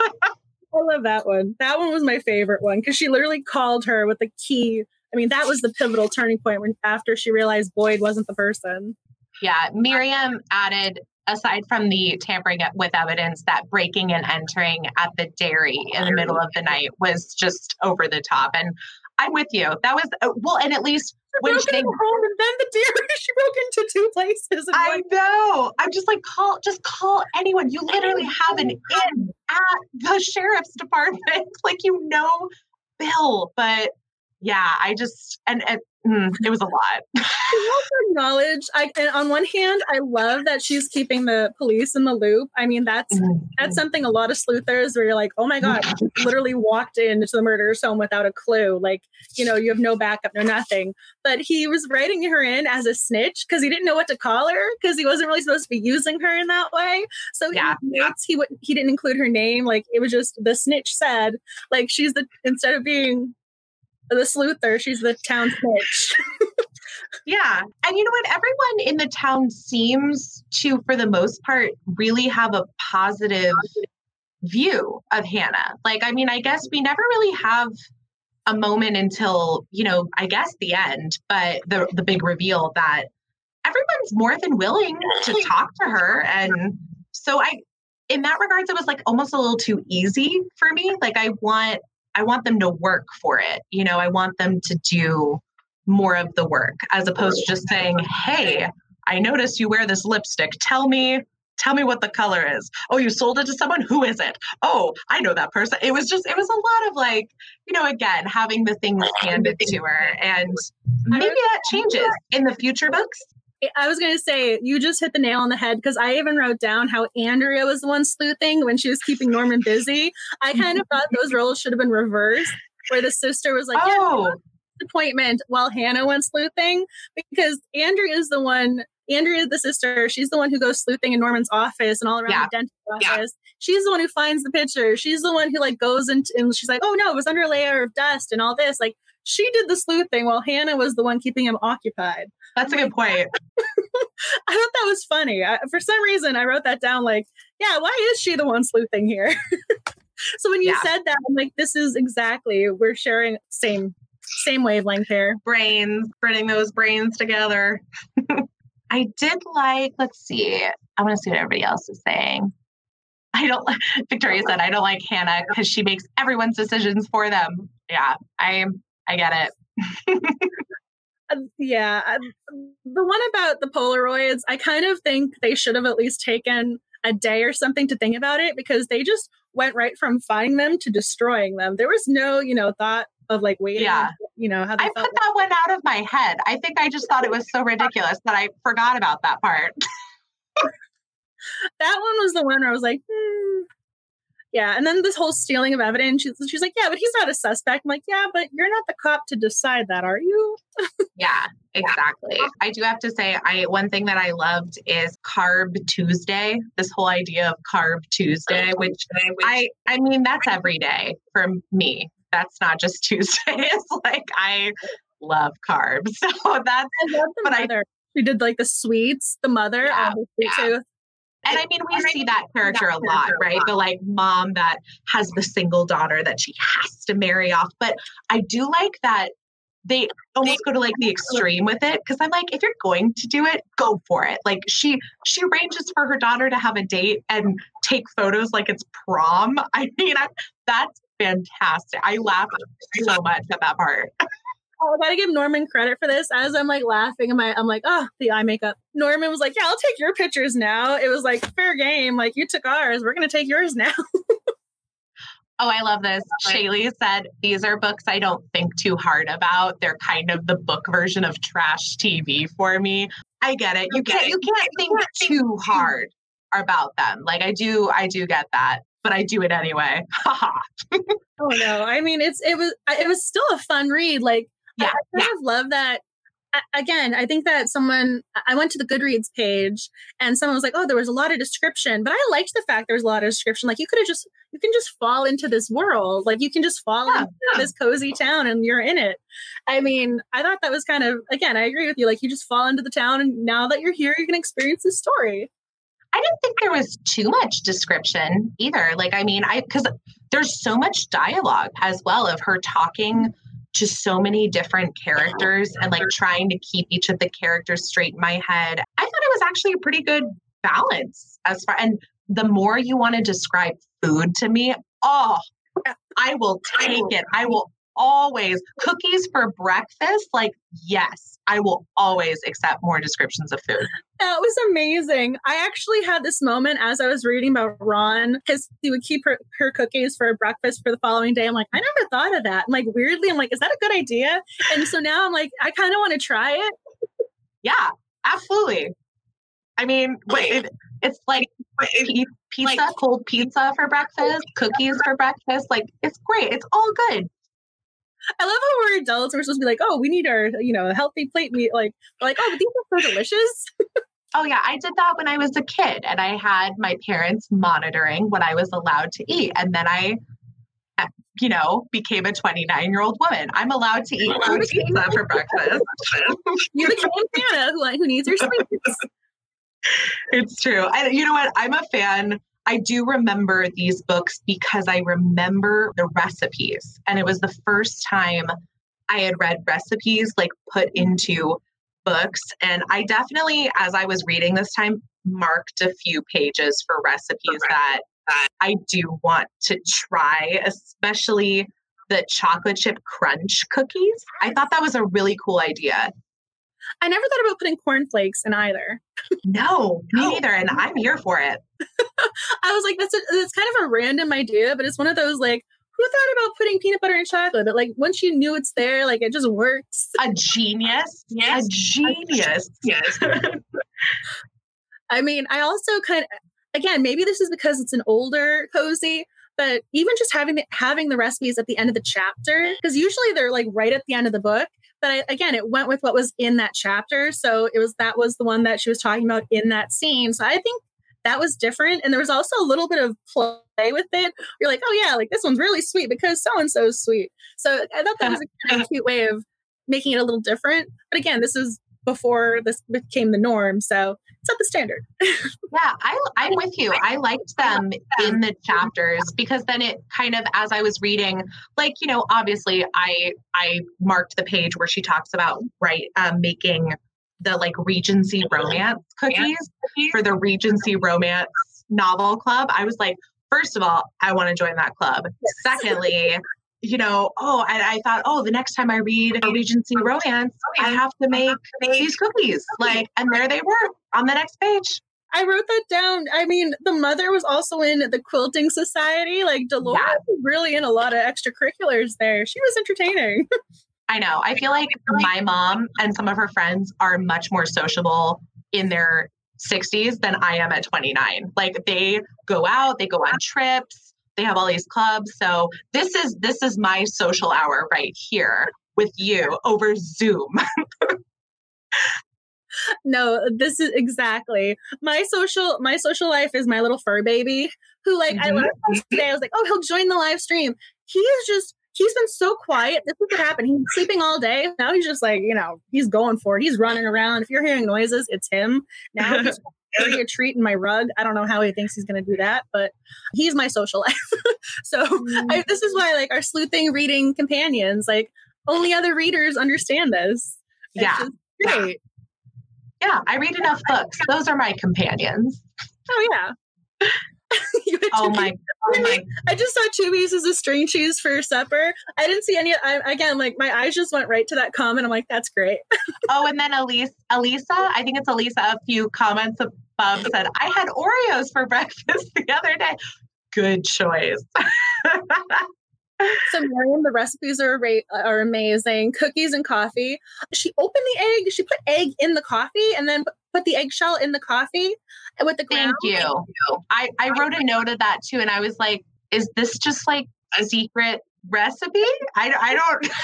[LAUGHS] I love that one. That one was my favorite one because she literally called her with the key. I mean, that was the pivotal turning point when after she realized Boyd wasn't the person. Yeah, Miriam added aside from the tampering with evidence, that breaking and entering at the dairy in the middle of the night was just over the top. And I'm with you. That was uh, well, and at least when broke she home and then the dairy, [LAUGHS] she broke into two places. I one- know. I'm just like call, just call anyone. You literally have an [LAUGHS] in at the sheriff's department, [LAUGHS] like you know Bill. But yeah, I just and, and Mm, it was a lot. I also acknowledge. I and on one hand, I love that she's keeping the police in the loop. I mean, that's mm-hmm. that's something a lot of sleuthers where you're like, oh my god, literally walked into the murderer's home without a clue. Like, you know, you have no backup, no nothing. But he was writing her in as a snitch because he didn't know what to call her because he wasn't really supposed to be using her in that way. So yeah, yeah. he would he didn't include her name. Like it was just the snitch said. Like she's the instead of being the sleuther. She's the town bitch. [LAUGHS] yeah. And you know what? Everyone in the town seems to, for the most part, really have a positive view of Hannah. Like, I mean, I guess we never really have a moment until, you know, I guess the end, but the the big reveal that everyone's more than willing to [LAUGHS] talk to her. And so I in that regards, it was like almost a little too easy for me. Like I want I want them to work for it. You know, I want them to do more of the work as opposed to just saying, "Hey, I notice you wear this lipstick. Tell me tell me what the color is. Oh, you sold it to someone? Who is it? Oh, I know that person. It was just, it was a lot of like, you know, again, having the things handed to her. And maybe that changes in the future books. I was going to say, you just hit the nail on the head because I even wrote down how Andrea was the one sleuthing when she was keeping Norman busy. I kind of thought those roles should have been reversed, where the sister was like, oh. Yeah, appointment while Hannah went sleuthing because Andrea is the one. Andrea, the sister, she's the one who goes sleuthing in Norman's office and all around yeah. the dentist office. Yeah. She's the one who finds the picture. She's the one who like goes into and she's like, oh no, it was under a layer of dust and all this. Like she did the sleuthing while Hannah was the one keeping him occupied. That's a good point. [LAUGHS] I thought that was funny. I, for some reason, I wrote that down like, yeah, why is she the one sleuthing here? [LAUGHS] so when you yeah. said that, I'm like, this is exactly, we're sharing same same wavelength here. Brains, putting those brains together. [LAUGHS] I did like, let's see, I want to see what everybody else is saying. I don't Victoria said I don't like Hannah because she makes everyone's decisions for them. Yeah, I I get it. Yeah. The one about the Polaroids, I kind of think they should have at least taken a day or something to think about it because they just went right from finding them to destroying them. There was no, you know, thought of like waiting. Yeah. You know, how I put that one out of my head. I think I just thought it was so ridiculous that I forgot about that part. [LAUGHS] that one was the one where I was like, hmm, yeah. And then this whole stealing of evidence, she's, she's like, yeah, but he's not a suspect. I'm like, yeah, but you're not the cop to decide that, are you? [LAUGHS] yeah, exactly. I do have to say, I one thing that I loved is Carb Tuesday. This whole idea of Carb Tuesday, which I, I mean, that's every day for me. That's not just [LAUGHS] Tuesday. It's like I love carbs, [LAUGHS] so that's. I love the but mother. I, she did like the sweets, the mother, yeah, yeah. And I mean, we see that character a lot, right? The like mom that has the single daughter that she has to marry off. But I do like that they almost go to like the extreme with it because I'm like, if you're going to do it, go for it. Like she she arranges for her daughter to have a date and take photos like it's prom. [LAUGHS] I mean, I, that's fantastic. I laughed so much at that part. [LAUGHS] Oh, I gotta give Norman credit for this. As I'm like laughing, I'm, I'm like, oh, the eye makeup. Norman was like, yeah, I'll take your pictures now. It was like fair game. Like you took ours, we're gonna take yours now. [LAUGHS] Oh, I love this. Shaylee said, These are books I don't think too hard about. They're kind of the book version of trash TV for me. I get it. You can't you can't think too hard about them. Like I do, I do get that, but I do it anyway. [LAUGHS] oh no. I mean it's it was it was still a fun read. Like yeah, I kind yeah. of love that. Again, I think that someone, I went to the Goodreads page and someone was like, oh, there was a lot of description, but I liked the fact there was a lot of description. Like you could have just, you can just fall into this world. Like you can just fall yeah, into yeah. this cozy town and you're in it. I mean, I thought that was kind of, again, I agree with you. Like you just fall into the town and now that you're here, you can experience the story. I didn't think there was too much description either. Like, I mean, I, because there's so much dialogue as well of her talking to so many different characters and like trying to keep each of the characters straight in my head. I thought it was actually a pretty good balance as far and the more you want to describe food to me, oh, I will take it. I will always cookies for breakfast. Like, yes, I will always accept more descriptions of food. That was amazing. I actually had this moment as I was reading about Ron because he would keep her, her cookies for breakfast for the following day. I'm like, I never thought of that. And like, weirdly, I'm like, is that a good idea? And so now I'm like, I kind of want to try it. Yeah, absolutely. I mean, wait, it's like pizza, like, cold pizza for breakfast, cookies for breakfast. Like, it's great. It's all good. I love how we're adults. We're supposed to be like, oh, we need our, you know, healthy plate meat. Like, like, oh, but these are so delicious. [LAUGHS] oh yeah, I did that when I was a kid, and I had my parents monitoring what I was allowed to eat, and then I, you know, became a 29 year old woman. I'm allowed to eat pizza for breakfast. you became Hannah, who, who needs your sweets. [LAUGHS] it's true. I, you know what? I'm a fan I do remember these books because I remember the recipes. And it was the first time I had read recipes like put into books. And I definitely, as I was reading this time, marked a few pages for recipes that, that I do want to try, especially the chocolate chip crunch cookies. I thought that was a really cool idea. I never thought about putting cornflakes in either. No, me no. neither. And I'm here for it. [LAUGHS] I was like, that's a, that's kind of a random idea, but it's one of those like, who thought about putting peanut butter and chocolate? But like once you knew it's there, like it just works. A genius. Yes. A genius. Yes. I mean, I also kind of again, maybe this is because it's an older cozy, but even just having the, having the recipes at the end of the chapter, because usually they're like right at the end of the book. But I, again, it went with what was in that chapter. So it was that was the one that she was talking about in that scene. So I think that was different. And there was also a little bit of play with it. You're like, oh yeah, like this one's really sweet because so and so is sweet. So I thought that was a kind of cute way of making it a little different. But again, this is before this became the norm. So it's not the standard. [LAUGHS] yeah, I, I'm with you. I liked them in the chapters because then it kind of, as I was reading, like you know, obviously, I I marked the page where she talks about right um, making the like Regency romance cookies for the Regency romance novel club. I was like, first of all, I want to join that club. Secondly, you know, oh, and I thought, oh, the next time I read a Regency romance, I have to make these cookies. Like, and there they were on the next page. I wrote that down. I mean, the mother was also in the quilting society. Like Dolores yeah. was really in a lot of extracurriculars there. She was entertaining. [LAUGHS] I know. I feel like my mom and some of her friends are much more sociable in their 60s than I am at 29. Like they go out, they go on trips, they have all these clubs. So this is this is my social hour right here with you over Zoom. [LAUGHS] no, this is exactly my social my social life is my little fur baby who like mm-hmm. I love today. I was like, oh, he'll join the live stream. He is just he's been so quiet. This is what happened. He's sleeping all day. Now he's just like, you know, he's going for it. He's running around. If you're hearing noises, it's him. Now he's [LAUGHS] a treat in my rug. I don't know how he thinks he's going to do that, but he's my social life. [LAUGHS] so mm. I, this is why, like, our sleuthing reading companions, like, only other readers understand this. yeah. Great. Yeah, I read enough books. Those are my companions. Oh, yeah. [LAUGHS] Oh, oh my, oh [LAUGHS] my! I just saw two pieces of string cheese for supper. I didn't see any. I, again, like my eyes just went right to that comment. I'm like, that's great. [LAUGHS] oh, and then Elise, Elisa, I think it's Elisa. A few comments above said, "I had Oreos for breakfast the other day." Good choice. so Miriam, the recipes are are amazing. Cookies and coffee. She opened the egg. She put egg in the coffee and then put the eggshell in the coffee with the ground. Thank you. I, I wrote a note of that too. And I was like, is this just like a secret recipe? I, I don't. [LAUGHS]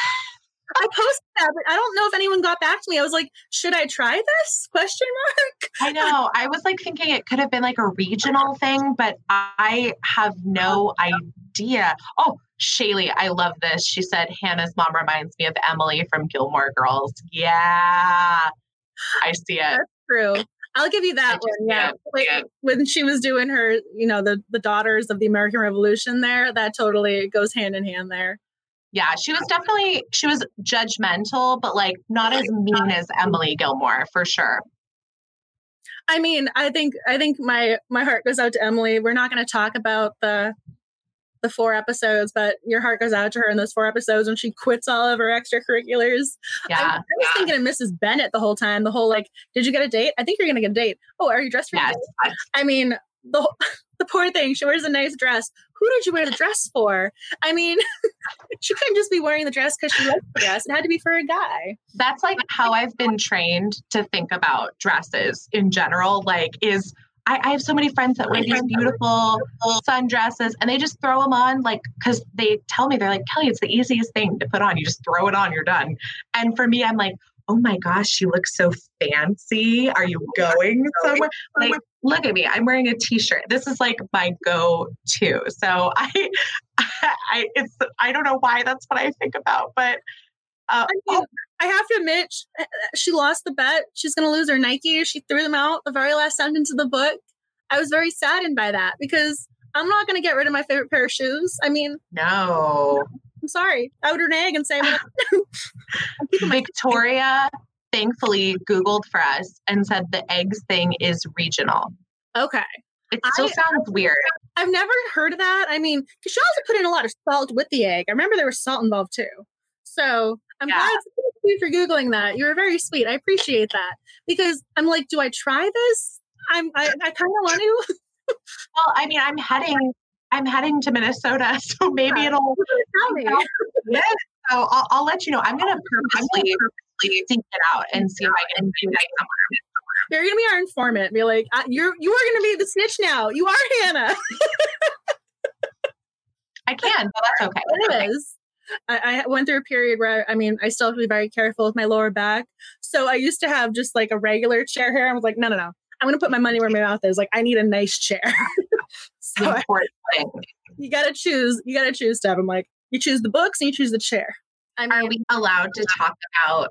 I posted that, but I don't know if anyone got back to me. I was like, should I try this? [LAUGHS] Question mark. I know. I was like thinking it could have been like a regional thing, but I have no idea. Oh, Shaylee, I love this. She said Hannah's mom reminds me of Emily from Gilmore Girls. Yeah. I see it. True. I'll give you that one. Yeah. Like, yeah. When she was doing her, you know, the the daughters of the American Revolution there, that totally goes hand in hand there. Yeah, she was definitely she was judgmental, but like not as mean as Emily Gilmore for sure. I mean, I think I think my my heart goes out to Emily. We're not going to talk about the the four episodes, but your heart goes out to her in those four episodes when she quits all of her extracurriculars. Yeah. I, I was yeah. thinking of Mrs. Bennet the whole time. The whole like, did you get a date? I think you're going to get a date. Oh, are you dressed for? Yes. I mean, the [LAUGHS] the poor thing. She wears a nice dress. Who did you wear the dress for? I mean, [LAUGHS] she couldn't just be wearing the dress because she liked the dress. It had to be for a guy. That's like how I've been trained to think about dresses in general. Like, is I, I have so many friends that wear these beautiful sundresses and they just throw them on, like, because they tell me, they're like, Kelly, it's the easiest thing to put on. You just throw it on, you're done. And for me, I'm like, oh my gosh, you look so fancy. Are you going somewhere? [LAUGHS] Like, look at me. I'm wearing a t-shirt. This is like my go-to. So [LAUGHS] I, I, it's, I don't know why that's what I think about, but uh, oh. I have to admit, eh, eh, she lost the bet. She's going to lose her Nike. She threw them out the very last sentence of the book. I was very saddened by that because I'm not going to get rid of my favorite pair of shoes. I mean, no. I'm sorry. I would renege and say, [LAUGHS] Victoria thankfully Googled for us and said the eggs thing is regional. Okay. It still I, sounds weird. I've never heard of that. I mean, she also put in a lot of salt with the egg. I remember there was salt involved too. So I'm yeah. glad for Googling that. You were very sweet. I appreciate that. Because I'm like, do I try this? I'm I, I kind of want to. [LAUGHS] well, I mean, I'm heading I'm heading to Minnesota, [LAUGHS] so maybe yeah. it'll tell me. [LAUGHS] yeah. So I'll, I'll, let you know. I'm gonna purposely, purposely seek it out and see if I can do that somewhere. You're gonna be our informant. Be like, you're you are gonna be the snitch now. You are Hannah. I can, but that's okay. It is. I, I, went through a period where I mean I still have to be very careful with my lower back. So I used to have just like a regular chair here. I was like, no, no, no. I'm gonna put my money where my mouth is. Like I need a nice chair. [LAUGHS] so I, [LAUGHS] you gotta choose. You gotta choose stuff. I'm like, you choose the books and you choose the chair. I mean, Are we allowed to talk about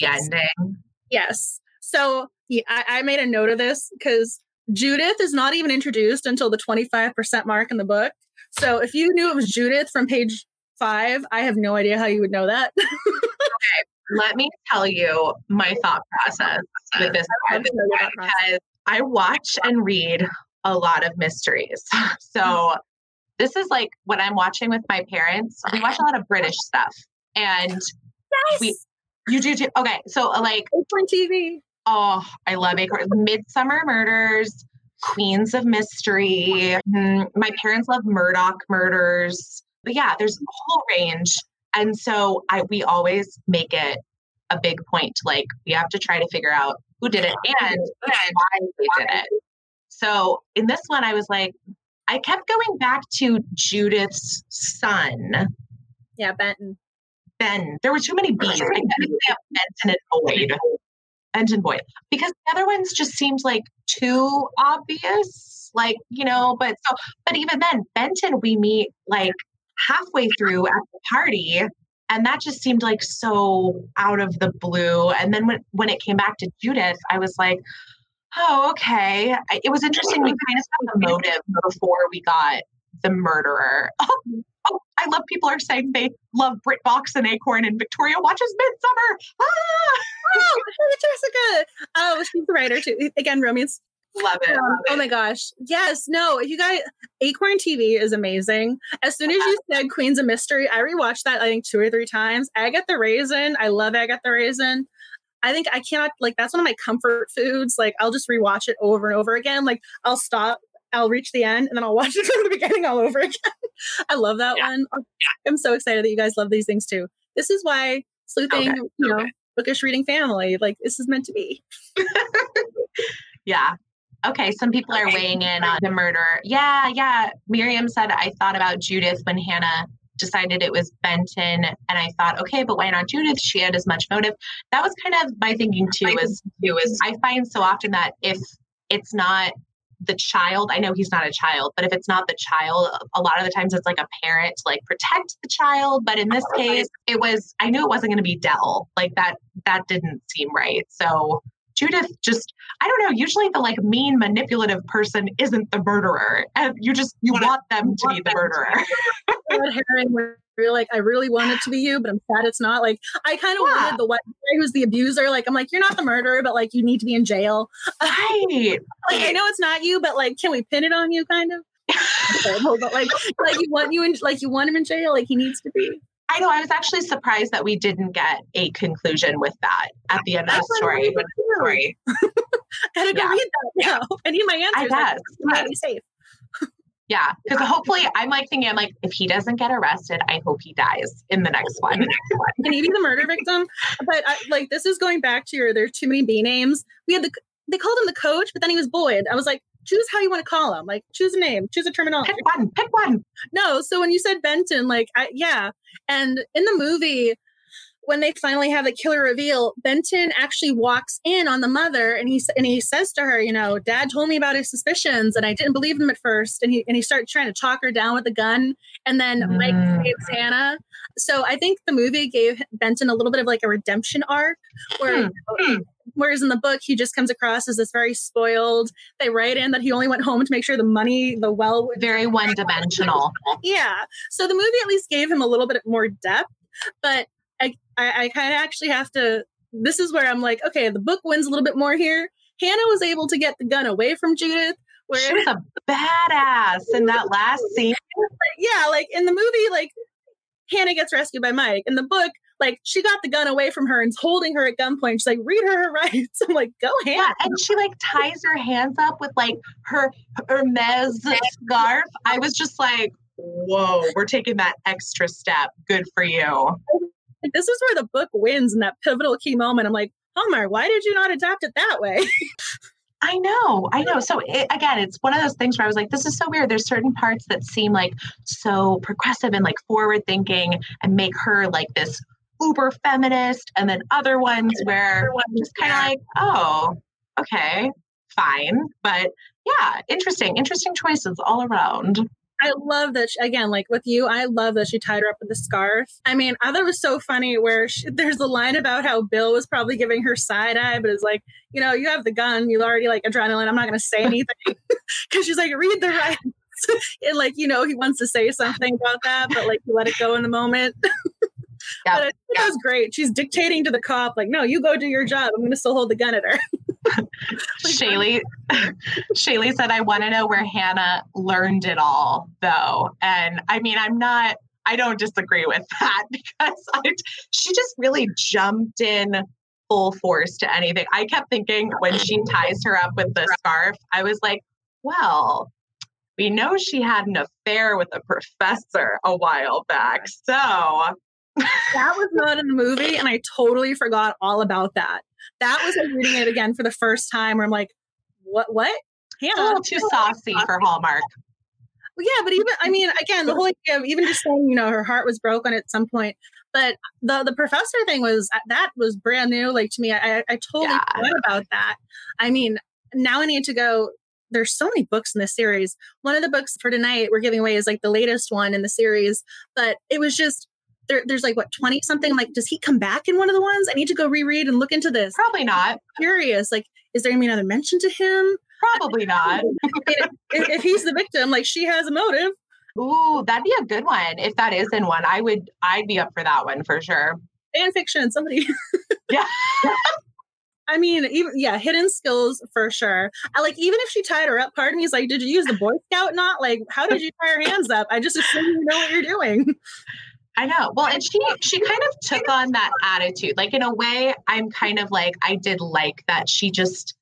the ending? Yes. So yeah, I, I made a note of this because Judith is not even introduced until the 25% mark in the book. So if you knew it was Judith from page five, I have no idea how you would know that. okay, let me tell you my thought process with this because I watch and read a lot of mysteries. [LAUGHS] So this is like when I'm watching with my parents, we watch a lot of British stuff. And yes. we you do too. Okay. So like Acorn TV. Oh, I love Acorn. Midsomer Murders, Queens of Mystery. Mm, my parents love Murdoch Murders. But yeah, there's a whole range. And so I we always make it a big point. to Like we have to try to figure out who did it [LAUGHS] and, and why they did it. So in this one, I was like, I kept going back to Judith's son. Yeah, Benton. Ben. There were too many B's. I couldn't say Benton and Boyd. Benton Boyd. Because the other ones just seemed like too obvious. Like, you know, but so but even then, Benton we meet like halfway through at the party. And that just seemed like so out of the blue. And then when, when it came back to Judith, I was like, oh, okay. It was interesting. We kind of saw the motive before we got the murderer. [LAUGHS] Oh, oh, I love people are saying they love BritBox and Acorn and Victoria watches Midsomer Ah! Oh, Jessica. Oh, she's the writer too. Again, romance Love it. Oh my gosh. Yes. No, you guys, Acorn TV is amazing. As soon as you said Queens of Mystery, I rewatched that, I think, two or three times. Agatha the Raisin. I love Agatha the Raisin. I think I cannot, like, that's one of my comfort foods. Like, I'll just rewatch it over and over again. Like, I'll stop, I'll reach the end, and then I'll [LAUGHS] watch it from the beginning all over again. [LAUGHS] I love that yeah. one. I'm so excited that you guys love these things too. This is why sleuthing, okay. you know, bookish reading family, like, this is meant to be. [LAUGHS] yeah Okay, some people are weighing in on the murder. Yeah, yeah. Miriam said, I thought about Judith when Hannah decided it was Benton. And I thought, okay, but why not Judith? She had as much motive. That was kind of my thinking too, is, too, is I find so often that if it's not the child, I know he's not a child, but if it's not the child, a lot of the times it's like a parent to like protect the child. But in this case, it was, I knew it wasn't going to be Dell. Like that, that didn't seem right. So Judith just, I don't know, usually the like mean, manipulative person isn't the murderer. And you just, you want them to be the murderer. [LAUGHS] herring you're like, I really want it to be you, but I'm sad it's not. Like, I kind of Yeah. wanted the white guy who's the abuser. Like, I'm like, you're not the murderer, but like, you need to be in jail. [LAUGHS] right. Like, I know it's not you, but like, can we pin it on you, kind of? [LAUGHS] But like, like you want you in, like you want him in jail. Like he needs to be. I know. I was actually surprised that we didn't get a conclusion with that at the end of the what story. [LAUGHS] I story. Gotta Yeah. read that now. I need my answers. I guess. Not be safe. [LAUGHS] Yeah, because hopefully, I'm like thinking, I'm like, if he doesn't get arrested, I hope he dies in the next one. [LAUGHS] Can he be the murder victim? But I, like, this is going back to your. There's too many B names. We had the. They called him the coach, but then he was Boyd. I was like, choose how you want to call him. Like, choose a name, choose a terminology. pick one, pick one. No, so when you said Benton, like, I, yeah, and in the movie, when they finally have the killer reveal, Benton actually walks in on the mother, and he and he says to her, you know, Dad told me about his suspicions, and I didn't believe him at first, and he and he started trying to talk her down with a gun, and then Mike Mm. saves Hannah. So I think the movie gave Benton a little bit of like a redemption arc, where. Hmm. Whereas in the book, he just comes across as this very spoiled. They write in that he only went home to make sure the money, the well, Very one dimensional. yeah. So the movie at least gave him a little bit more depth, but I I, I kind of actually have to. This is where I'm like, okay, the book wins a little bit more here. Hannah was able to get the gun away from Judith. Where She was a badass in that last scene. [LAUGHS] yeah, like in the movie, like Hannah gets rescued by Mike. In the book, like she got the gun away from her and's holding her at gunpoint. She's like, read her her [LAUGHS] rights. I'm like, go Hannah. Yeah, and she like ties her hands up with like her Hermes scarf. I was just like, whoa, we're taking that extra step. Good for you. This is where the book wins in that pivotal key moment. I'm like, Homer, why did you not adapt it that way? [LAUGHS] I know, I know. So it, again, it's one of those things where I was like, this is so weird. There's certain parts that seem like so progressive and like forward thinking and make her like this uber feminist, and then other ones where I'm just kind of like, oh, okay, fine. But yeah, interesting, interesting choices all around. I love that she, again, like with you, I love that she tied her up with the scarf. I mean, I thought it was so funny where she, there's a line about how Bill was probably giving her side eye, but it's like, you know, you have the gun, you already like adrenaline. I'm not going to say [LAUGHS] anything [LAUGHS] because she's like, read the rights. [LAUGHS] and like, you know, he wants to say something about that, but like, you let it go in the moment. Yeah, But I think that was great. She's dictating to the cop, like, no, you go do your job. I'm going to still hold the gun at her. [LAUGHS] Shaylee, [LAUGHS] Shaylee said, I want to know where Hannah learned it all, though. And I mean, I'm not, I don't disagree with [LAUGHS] that because I, she just really jumped in full force to anything. I kept thinking when she ties her up with the scarf, I was like, well, we know she had an affair with a professor a while back. So that was not in the movie, and I totally forgot all about that. That was like reading it again for the first time, where I'm like, "What? What? it's a little too saucy for Hallmark. Well, yeah, but even I mean, again, the whole idea of even just saying, you know, her heart was broken at some point. But the the professor thing was uh, that was brand new. Like to me, I I totally Yeah. forgot about that. I mean, now I need to go. There's so many books in this series. One of the books for tonight we're giving away is like the latest one in the series, but it was just there, there's like what 20 something like does he come back in one of the ones i need to go reread and look into this Probably not. curious like is there gonna be another mention to him Probably [LAUGHS] not. if, if he's the victim like she has a motive Ooh, that'd be a good one. If that is in one, I would I'd be up for that one for sure. fan fiction somebody [LAUGHS] Yeah. [LAUGHS] I mean, even yeah, hidden skills for sure. I like even if she tied her up, pardon me is like, did you use the Boy Scout knot? Like, how did you tie her hands up? I just assume you know what you're doing. I know. Well, and she she kind of took on that attitude. Like in a way, I'm kind of like I did like that she just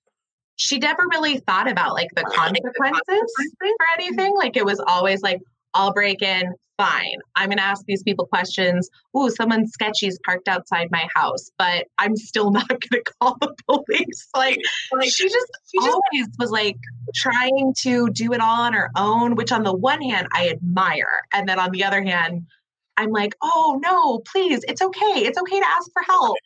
she never really thought about like the consequences for anything. Like it was always like, I'll break in, fine. I'm gonna ask these people questions. Ooh, someone sketchy's parked outside my house, but I'm still [LAUGHS] not gonna call the police. Like, like she just she just- always was like trying to do it all on her own, which on the one hand I admire. And then on the other hand, I'm like, oh no, please, it's okay. It's okay to ask for help.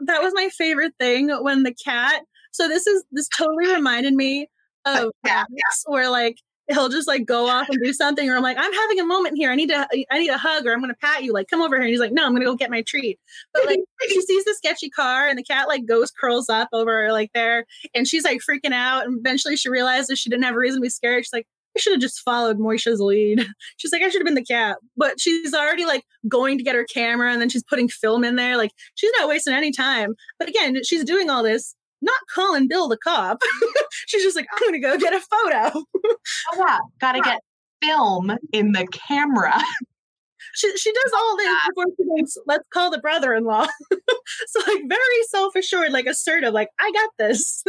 That was my favorite thing when the cat. So this is this [LAUGHS] totally reminded me of Yeah. Where like he'll just like go off and do something, or I'm like, I'm having a moment here. I need to, I need a hug, or I'm gonna pat you. Like, come over here. And he's like, No, I'm gonna go get my treat. But like, [LAUGHS] she sees the sketchy car, and the cat like goes curls up over like there, and she's like freaking out. And eventually, she realizes she didn't have a reason to be scared. She's like, I should have just followed Moishe's lead. [LAUGHS] She's like, I should have been the cat. But she's already like going to get her camera and then she's putting film in there. Like she's not wasting any time. But again, she's doing all this, not calling Bill the cop. [LAUGHS] she's just like, I'm gonna go get a photo. [LAUGHS] oh yeah. Gotta get film in the camera. She, she does all this before she thinks, let's call the brother-in-law. so like very self-assured, like assertive, like I got this.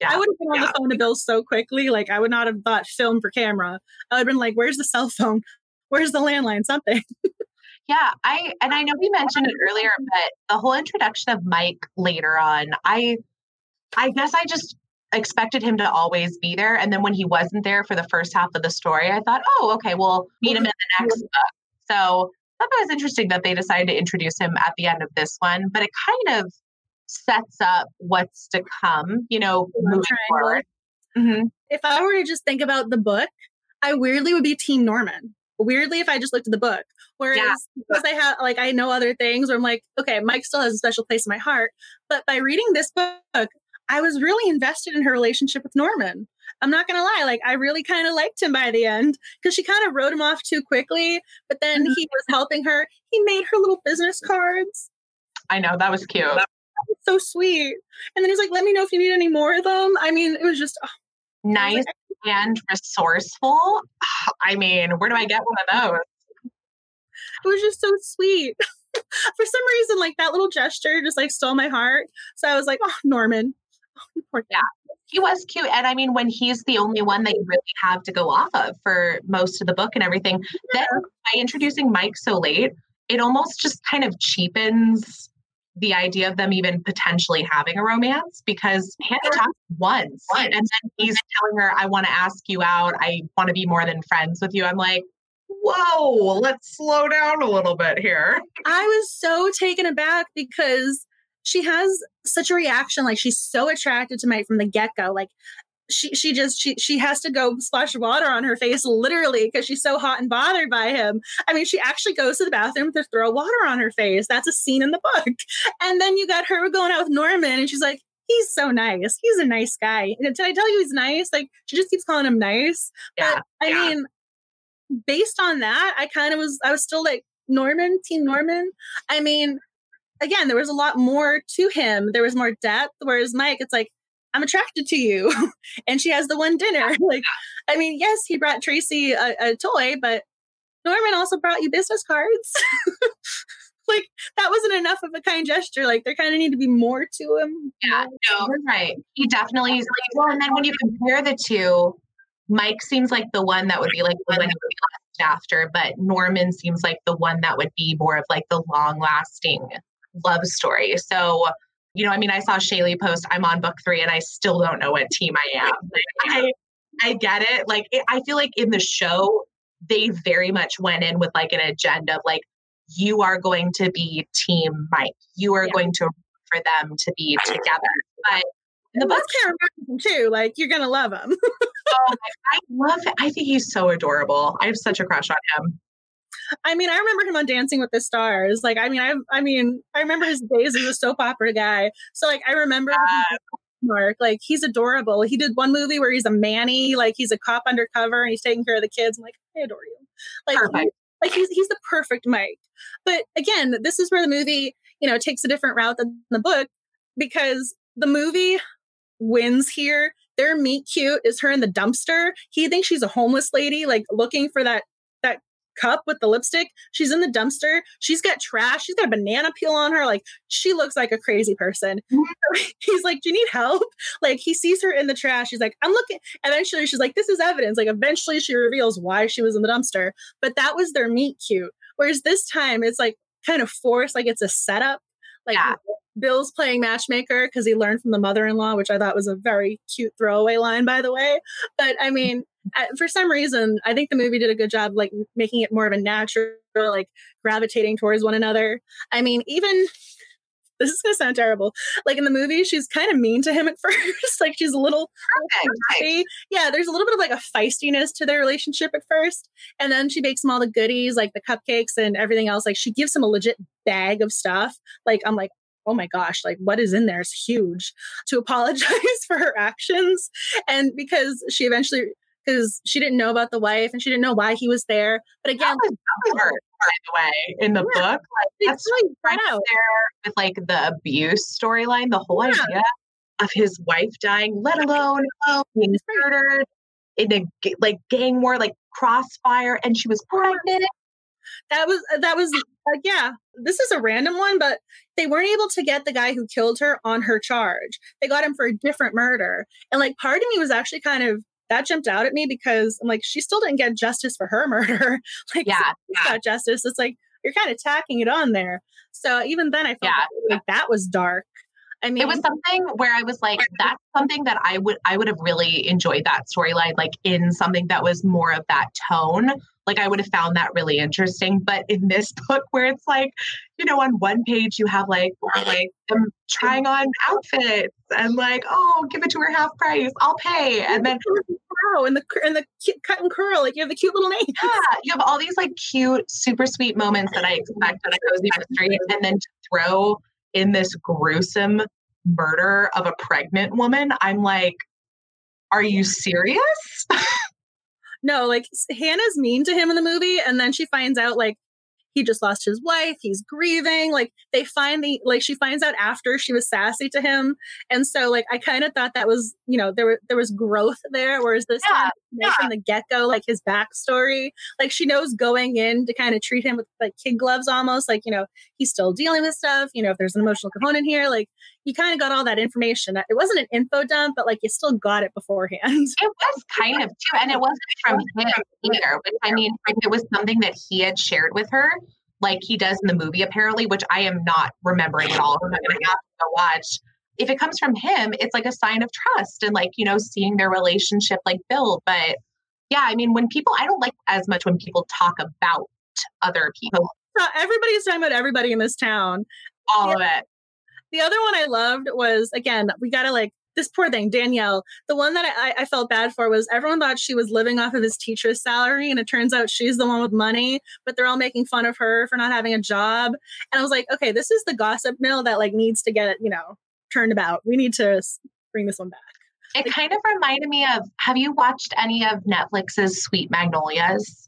Yeah, I would have been on yeah. the phone to Bill so quickly. Like I would not have thought film for camera. I would have been like, "Where's the cell phone? Where's the landline? Something." [LAUGHS] yeah, I and I know we mentioned it earlier, but the whole introduction of Mike later on, I, I guess I just expected him to always be there, and then when he wasn't there for the first half of the story, I thought, "Oh, okay, we'll meet him in the next mm-hmm. book." So I thought that was interesting that they decided to introduce him at the end of this one, but it kind of sets up what's to come, you know, moving forward. Mm-hmm. If I were to just think about the book, I weirdly would be Team Norman. Weirdly, if I just looked at the book, whereas yeah. because I have like I know other things, where I'm like, okay, Mike still has a special place in my heart. But by reading this book, I was really invested in her relationship with Norman. I'm not gonna lie, like I really kind of liked him by the end because she kind of wrote him off too quickly. But then mm-hmm. he was helping her. He made her little business cards. I know that was cute so sweet. And then he's like, let me know if you need any more of them. I mean, it was just oh, nice was like, and resourceful. [SIGHS] I mean, where do I get one of those? It was just so sweet. [LAUGHS] For some reason, like that little gesture just like stole my heart. So I was like, oh, Norman. [LAUGHS] Oh, yeah, he was cute. And I mean, when he's the only one that you really have to go off of for most of the book and everything, yeah. then by introducing Mike so late, it almost just kind of cheapens the idea of them even potentially having a romance because Hannah talks once, once and then he's telling her, I want to ask you out. I want to be more than friends with you. I'm like, whoa, let's slow down a little bit here. I was so taken aback because she has such a reaction. Like she's so attracted to Mike from the get go. Like she she just she she has to go splash water on her face literally because she's so hot and bothered by him. I mean, she actually goes to the bathroom to throw water on her face. That's a scene in the book. And then you got her going out with Norman, and she's like, "He's so nice. He's a nice guy." And did I tell you he's nice? Like she just keeps calling him nice. Yeah, but I yeah. mean, based on that, I kind of was I was still like Norman, Team Norman. I mean, again, there was a lot more to him. There was more depth. Whereas Mike, it's like I'm attracted to you. [LAUGHS] and she has the one dinner. [LAUGHS] Like, I mean, yes, he brought Tracy a, a toy, but Norman also brought you business cards. [LAUGHS] like, that wasn't enough of a kind gesture. Like, there kind of need to be more to him. Yeah, no, right. He definitely is like, well, and then when you compare the two, Mike seems like the one that would be like the one you last after, but Norman seems like the one that would be more of like the long lasting love story. So, you know, I mean, I saw Shaylee post, I'm on book three and I still don't know what team I am. [LAUGHS] I, I get it. Like, it, I feel like in the show, they very much went in with like an agenda of like, you are going to be team Mike. You are yeah. going to for them to be [LAUGHS] together. But the book character too, like you're gonna love him. [LAUGHS] oh, I love it. I think he's so adorable. I have such a crush on him. I mean, I remember him on Dancing with the Stars. Like, I mean, I, I mean, I remember his days as a soap opera guy. So, like, I remember uh, Mark. Like, he's adorable. He did one movie where he's a manny, like he's a cop undercover and he's taking care of the kids. I'm like, I adore you. Like, like he's he's the perfect Mike. But again, this is where the movie, you know, takes a different route than the book because the movie wins here. Their meet cute is her in the dumpster. He thinks she's a homeless lady, like looking for that cup with the lipstick. She's in the dumpster. She's got trash. She's got a banana peel on her. Like she looks like a crazy person. Mm-hmm. [LAUGHS] He's like, Do you need help? Like he sees her in the trash. He's like, I'm looking. Eventually, she's like, This is evidence. Like eventually, she reveals why she was in the dumpster. But that was their meet cute. Whereas this time, it's like kind of forced. Like it's a setup. Like yeah. Bill's playing matchmaker because he learned from the mother-in-law, which I thought was a very cute throwaway line, by the way. But I mean, for some reason, I think the movie did a good job, like making it more of a natural, like gravitating towards one another. I mean, even [LAUGHS] this is gonna sound terrible. Like in the movie, she's kind of mean to him at [LAUGHS] first. like she's a little Perfect. [LAUGHS] yeah, there's a little bit of like a feistiness to their relationship at first. And then she makes him all the goodies, like the cupcakes and everything else. Like she gives him a legit bag of stuff. Like I'm like, oh my gosh, like what is in there is huge to apologize for her actions. And because she eventually because she didn't know about the wife and she didn't know why he was there. But again, that was, that was hard, by the way, in the Yeah. book. Like, that's really right proud. there with like the abuse storyline, the whole Yeah. idea of his wife dying, let alone oh, being murdered in a like gang war, like crossfire, and she was pregnant. that was uh, that was like uh, yeah this is a random one but they weren't able to get the guy who killed her on her charge they got him for a different murder and like part of me was actually kind of that jumped out at me because i'm like she still didn't get justice for her [LAUGHS] murder. Like Yeah, justice. It's like you're kind of tacking it on there. So even then i felt Yeah. like that was dark. I mean it was something where I was like, [LAUGHS] that's something that I would I would have really enjoyed that storyline, like in something that was more of that tone. Like I would have found that really interesting. But in this [LAUGHS] book, where it's like, you know, on one page you have like like them trying on outfits and like, oh, give it to her half price, I'll pay, and then wow and the and the cute cut and curl like you have the cute little name yeah, you have all these like cute, super sweet moments that I expect in a cozy mystery, and then to throw in this gruesome murder of a pregnant woman. I'm like, are you serious? [LAUGHS] No, like Hannah's mean to him in the movie, and then she finds out like he just lost his wife. He's grieving. Like they find the like she finds out after she was sassy to him, and so like I kind of thought that was you know there were there was growth there, whereas this Yeah, one right from the get go like his backstory, like she knows going in to kind of treat him with like kid gloves almost, like you know he's still dealing with stuff. You know if there's an emotional component here, like you kind of got all that information. It wasn't an info dump, but like you still got it beforehand. It was kind of too, and it wasn't from him either. Which I mean, if it was something that he had shared with her, like he does in the movie, apparently, which I am not remembering at all. I'm not gonna have to watch. If it comes from him, it's like a sign of trust and like you know seeing their relationship like build. But yeah, I mean, when people, I don't like as much when people talk about other people. Everybody's talking about everybody in this town. All of it. The other one I loved was again, we gotta like this poor thing, Danielle. The one that I, I felt bad for was everyone thought she was living off of his teacher's salary, and it turns out she's the one with money, but they're all making fun of her for not having a job. And I was like, okay, this is the gossip mill that like needs to get you know turned about. We need to bring this one back. It kind of reminded me of. Have you watched any of Netflix's Sweet Magnolias?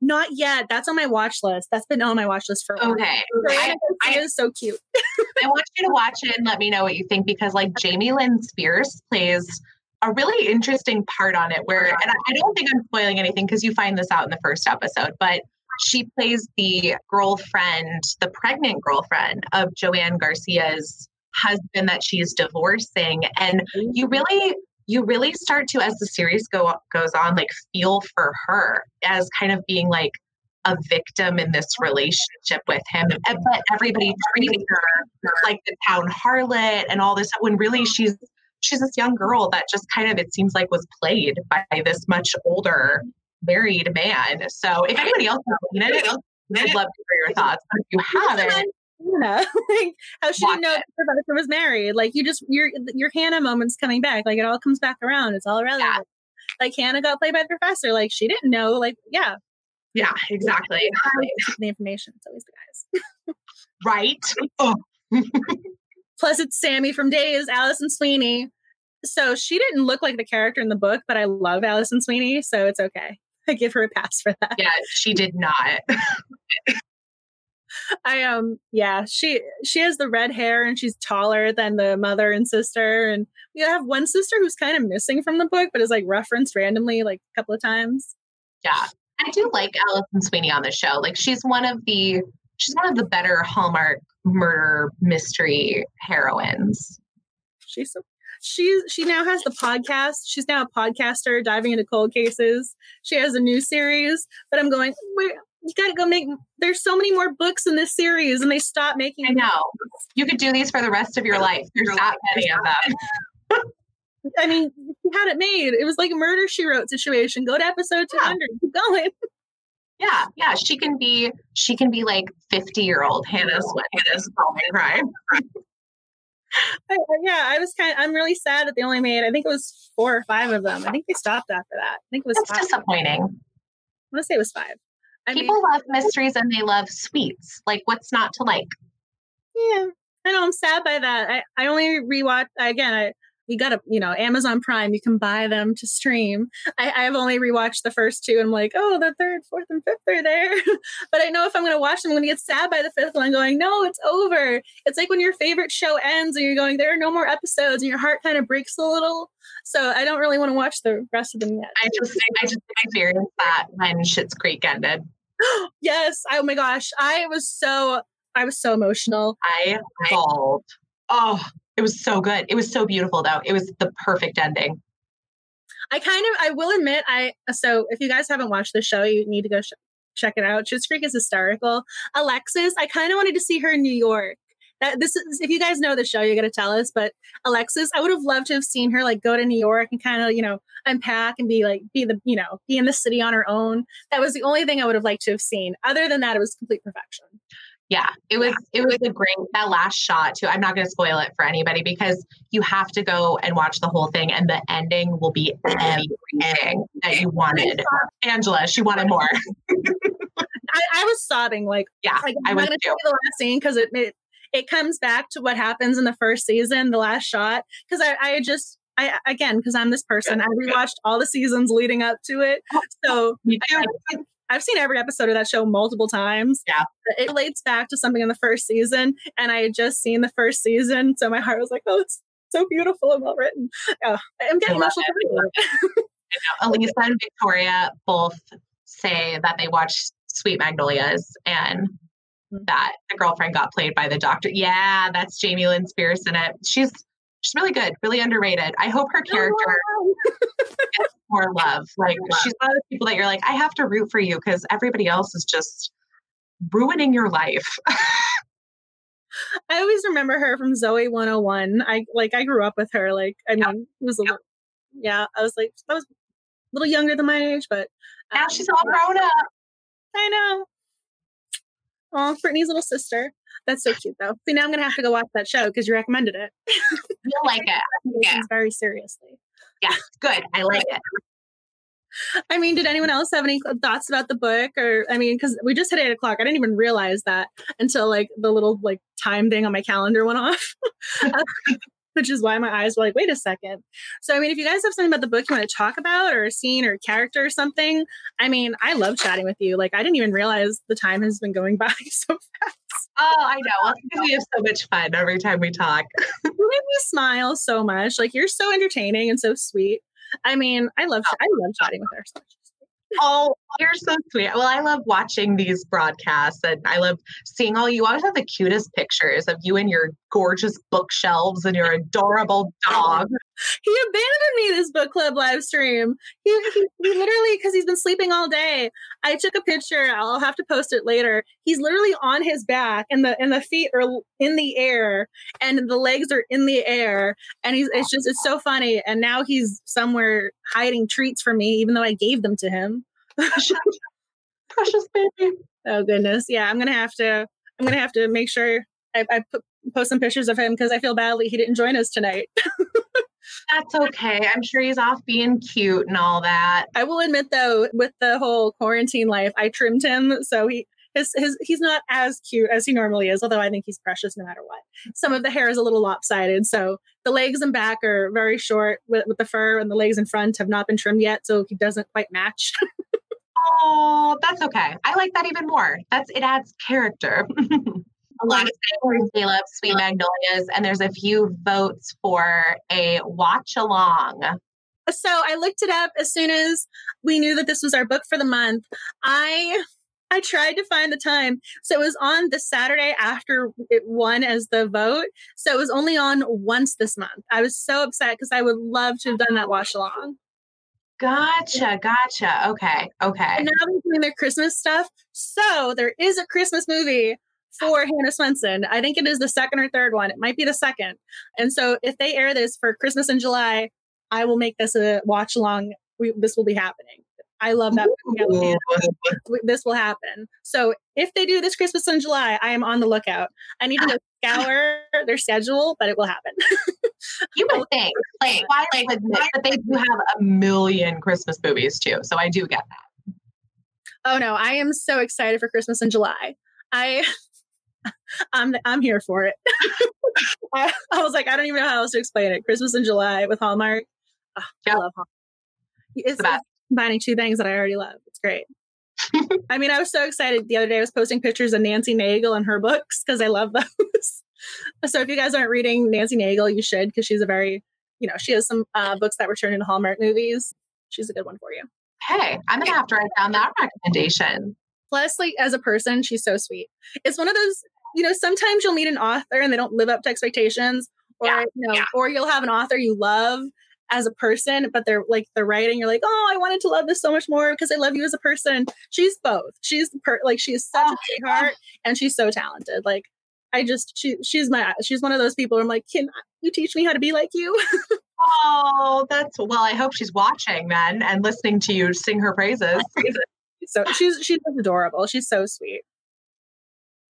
Not yet. That's on my watch list. That's been on my watch list for. Okay. I- Garcia is so cute. I want you to watch it and let me know what you think because like Jamie Lynn Spears plays a really interesting part on it where and I I don't think I'm spoiling anything because you find this out in the first episode, but she plays the girlfriend, the pregnant girlfriend of JoAnna Garcia's husband that she's divorcing. And you really you really start to as the series go goes on like feel for her as kind of being like a victim in this relationship with him. But everybody treating her like the town harlot and all this when really she's she's this young girl that just kind of it seems like was played by this much older married man. So if anybody else has seen it i'd love to hear your thoughts. But if you haven't Hannah, [LAUGHS] like how she Watch didn't know it. Professor was married. Like you just your your Hannah moment's coming back. Like it all comes back around. It's all relevant. Yeah. Like Hannah got played by the professor. Like she didn't know. Like yeah, yeah exactly the information. It's always the guys. right [LAUGHS] oh, Plus, it's Sammy from Days, Alison Sweeney. So she didn't look like the character in the book, but I love Alison Sweeney, so it's okay. I give her a pass for that. yeah she did not [LAUGHS] I um yeah, she she has the red hair and she's taller than the mother and sister. And we have one sister who's kind of missing from the book, but is like referenced randomly like a couple of times. Yeah. I do like Alison Sweeney on the show. Like she's one of the she's one of the better Hallmark murder mystery heroines. She's so she she now has the podcast. She's now a podcaster diving into cold cases. She has a new series, but I'm going, wait, you gotta go make there's so many more books in this series and they stop making I know. You could do these for the rest of your life. There's not many of them. I mean, she had it made. It was like a murder she wrote situation. Go to episode 200. Keep going. Yeah, yeah. She can be she can be like 50 year old Hannah Sweat. Hannah's crying. I, yeah, I was kind. Of, I'm really sad that they only made. I think it was four or five of them. I think they stopped after that. I think it was. That's five. disappointing. I want to say it was five. I People mean, love mysteries and they love sweets. Like, what's not to like? Yeah, I know. I'm sad by that. I I only rewatch again. I you got to, you know, Amazon Prime, you can buy them to stream. I, I've only rewatched the first two and I'm like, oh, the third, fourth, and fifth are there. [LAUGHS] but I know if I'm going to watch them, I'm going to get sad by the fifth one, going, no, it's over. It's like when your favorite show ends and you're going, there are no more episodes and your heart kind of breaks a little. So I don't really want to watch the rest of them yet. I just, I just experienced that when Schitt's Creek ended. [GASPS] yes. Oh my gosh. I was so, I was so emotional. I bawled. Oh, it was so good. It was so beautiful, though. It was the perfect ending. I kind of, I will admit, I so if you guys haven't watched the show, you need to go sh- check it out. Schitt's Creek is hysterical. Alexis, I kind of wanted to see her in New York. That this is if you guys know the show, you're gonna tell us. But Alexis, I would have loved to have seen her like go to New York and kind of you know unpack and be like be the you know be in the city on her own. That was the only thing I would have liked to have seen. Other than that, it was complete perfection. Yeah, it was it was a great that last shot too. I'm not going to spoil it for anybody because you have to go and watch the whole thing, and the ending will be [LAUGHS] everything that you wanted. Angela, she wanted more. [LAUGHS] I, I, was sobbing like yeah, like, I was too. the last scene because it, it it comes back to what happens in the first season, the last shot. Because I I just I again because I'm this person, I rewatched all the seasons leading up to it. Oh, so oh, I, I've seen every episode of that show multiple times. Yeah. It relates back to something in the first season. And I had just seen the first season. So my heart was like, oh, it's so beautiful and well written. Yeah, I'm getting emotional. Elisa and Victoria both say that they watched Sweet Magnolias and. That the girlfriend got played by the doctor. Yeah, that's Jamie Lynn Spears in it. She's she's really good, really underrated. I hope her [LAUGHS] character gets more love. [LAUGHS] Like she's one of the people that you're like, I have to root for you because everybody else is just ruining your life. [LAUGHS] I always remember her from Zoey 101. I like I grew up with her. Like I mean, it was a little, yeah. I was like I was a little younger than my age, but now um, she's all grown up. I know. Oh, Britney's little sister. That's so cute, though. See, now I'm gonna have to go watch that show because you recommended it. You'll like it. [LAUGHS] Yeah. Very seriously. Yeah, good. I like it. I mean, did anyone else have any thoughts about the book? Or, I mean, because we just hit eight o'clock. I didn't even realize that until like the little like time thing on my calendar went off. [LAUGHS] which is why my eyes were like, wait a second. So, I mean, if you guys have something about the book you want to talk about or a scene or a character or something, I mean, I love chatting with you. Like, I didn't even realize the time has been going [LAUGHS] by so fast. Oh, I know. Well, we have so much fun every time we talk. [LAUGHS] you make me smile so much. Like, you're so entertaining and so sweet. I mean, I love, oh. I love chatting with her so much. Oh, you're so sweet. Well, I love watching these broadcasts and I love seeing all you always have the cutest pictures of you and your gorgeous bookshelves and your adorable dog. [LAUGHS] He abandoned me this book club live stream. He, he, he literally, because he's been sleeping all day. I took a picture. I'll have to post it later. He's literally on his back and the and the feet are in the air and the legs are in the air. And he's it's just it's so funny. And now he's somewhere hiding treats from me, even though I gave them to him. [LAUGHS] Precious baby. Oh goodness. Yeah, I'm gonna have to I'm gonna have to make sure I, I put, post some pictures of him because I feel badly he didn't join us tonight. [LAUGHS] That's okay. I'm sure he's off being cute and all that. I will admit though, with the whole quarantine life, I trimmed him so he his, his he's not as cute as he normally is, although I think he's precious no matter what. Some of the hair is a little lopsided, so the legs and back are very short with, with the fur, and the legs in front have not been trimmed yet, so he doesn't quite match. [LAUGHS] oh, that's okay. I like that even more. That's it adds character. [LAUGHS] a lot of Caleb, Sweet Magnolias, and there's a few votes for a watch along. So I looked it up as soon as we knew that this was our book for the month. I I tried to find the time. So it was on the Saturday after it won as the vote. So it was only on once this month. I was so upset because I would love to have done that watch along. Gotcha, gotcha. Okay, okay. And now they're doing their Christmas stuff. So there is a Christmas movie for Hannah Swensen. I think it is the second or third one. It might be the second. And so if they air this for Christmas in July, I will make this a watch along. We, this will be happening. I love that. This will happen. So if they do this Christmas in July, I am on the lookout. I need to ah. [LAUGHS] scour their schedule, but it will happen. [LAUGHS] you would think, [LAUGHS] like, would but they do have a million Christmas movies too. So I do get that. Oh no, I am so excited for Christmas in July. I [LAUGHS] I'm I'm here for it. [LAUGHS] I, I, was like, I don't even know how else to explain it. Christmas in July with Hallmark. Oh, I love Hallmark. It's, it's combining two things that I already love. It's great. [LAUGHS] I mean, I was so excited the other day. I was posting pictures of Nancy Naigle and her books because I love those. so if you guys aren't reading Nancy Naigle, you should because she's a very, you know, she has some uh, books that were turned into Hallmark movies. She's a good one for you. Hey, I'm gonna have to write down that recommendation. Plus, like as a person, she's so sweet. It's one of those, you know, sometimes you'll meet an author and they don't live up to expectations, or yeah, you know, yeah. or you'll have an author you love as a person, but they're like the writing, you're like, oh, I wanted to love this so much more because I love you as a person. She's both. She's per- like she's such oh, a sweetheart and she's so talented. Like I just she she's my she's one of those people I'm like, can you teach me how to be like you? [LAUGHS] oh, that's well, I hope she's watching then and listening to you sing her praises. So she's she's adorable. She's so sweet.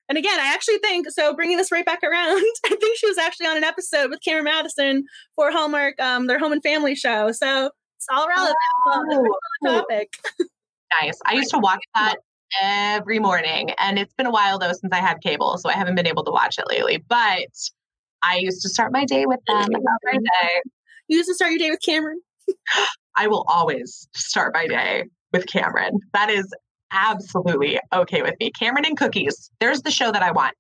And again, I actually think so. Bringing this right back around, [LAUGHS] I think she was actually on an episode with Cameron Mathison for Hallmark, um, their Home and Family show. So it's all relevant. Oh, topic. Nice. I used to watch [LAUGHS] that every morning, and it's been a while though since I had cable, so I haven't been able to watch it lately. But I used to start my day with them every [LAUGHS] day. You used to start your day with Cameron. [GASPS] I will always start my day with Cameron. That is absolutely okay with me. Cameron and cookies. There's the show that I want.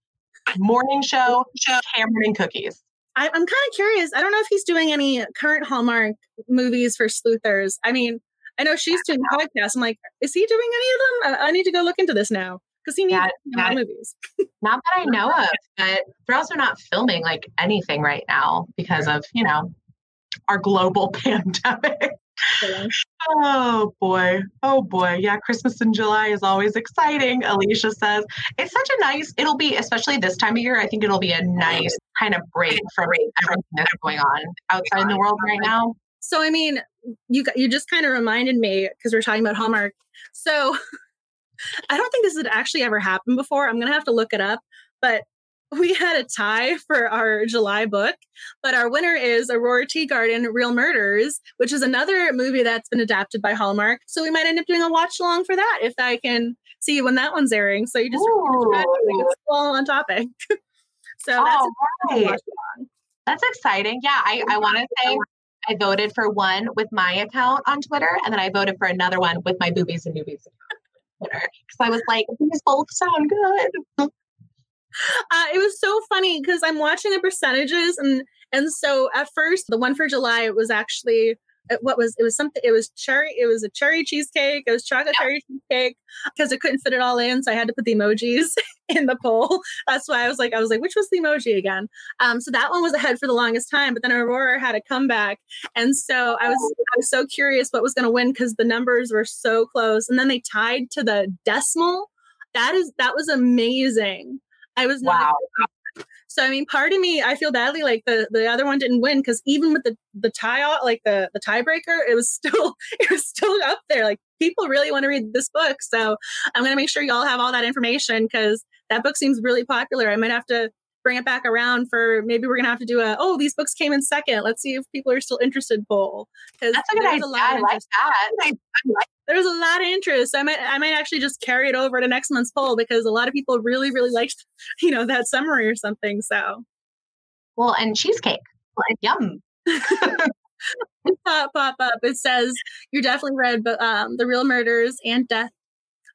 Morning show, show Cameron and cookies. I, am kind of curious. I don't know if he's doing any current Hallmark movies for sleuthers. I mean, I know she's doing podcasts. I'm like, is he doing any of them? I, I need to go look into this now because he needs yeah, movies. [LAUGHS] not that I know of, but they're also not filming like anything right now because of you know our global [LAUGHS] pandemic. Oh boy. Oh boy. Yeah, Christmas in July is always exciting. Alicia says it's such a nice, it'll be, especially this time of year, I think it'll be a nice kind of break from everything that's going on outside in the world right now. So, I mean, you you just kind of reminded me because we're talking about Hallmark. So, [LAUGHS] I don't think this had actually ever happened before. I'm going to have to look it up. But we had a tie for our July book, but our winner is Aurora Teagarden Real Murders, which is another movie that's been adapted by Hallmark. So we might end up doing a watch along for that if I can see when that one's airing. So you just it's all on topic. [LAUGHS] so that's, right. that's exciting. Yeah, I, I want to say I voted for one with my account on Twitter, and then I voted for another one with my boobies and newbies [LAUGHS] Twitter because I was like, these both sound good. [LAUGHS] Uh, it was so funny because I'm watching the percentages and and so at first the one for July it was actually uh, what was it was something it was cherry it was a cherry cheesecake it was chocolate yep. cherry cheesecake because it couldn't fit it all in so I had to put the emojis [LAUGHS] in the poll. That's why I was like I was like which was the emoji again? Um so that one was ahead for the longest time but then Aurora had a comeback and so I was I was so curious what was going to win because the numbers were so close and then they tied to the decimal. That is that was amazing I was not. Wow. So I mean, part of me, I feel badly. Like the the other one didn't win because even with the the tie, like the the tiebreaker, it was [LAUGHS] still it was still up there. Like people really want to read this book, so I'm gonna make sure y'all have all that information because that book seems really popular. I might have to bring it back around for maybe we're gonna have to do a oh these books came in second. Let's see if people are still interested poll because that's a good idea. A lot I like that. There's a lot of interest. I might I might actually just carry it over to next month's poll because a lot of people really really liked [LAUGHS] you know that summary or something. So well, and cheesecake, yum. [LAUGHS] pop pop up. It says you're definitely read, but um, the real murders and death